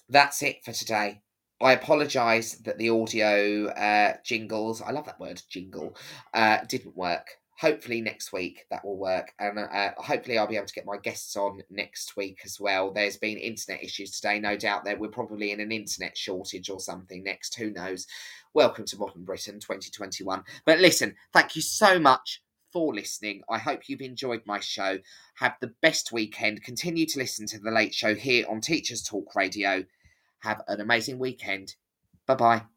that's it for today. I apologise that the audio uh, jingles, I love that word, jingle, uh, didn't work hopefully next week that will work. And uh, hopefully i'll be able to get my guests on next week as well. There's been internet issues today no doubt that we're probably in an internet shortage or something next. Who knows? Welcome to modern britain 2021 but listen thank you so much for listening. I hope you've enjoyed my show. Have the best weekend. Continue to listen to the late show here on teachers talk radio. Have an amazing weekend. Bye bye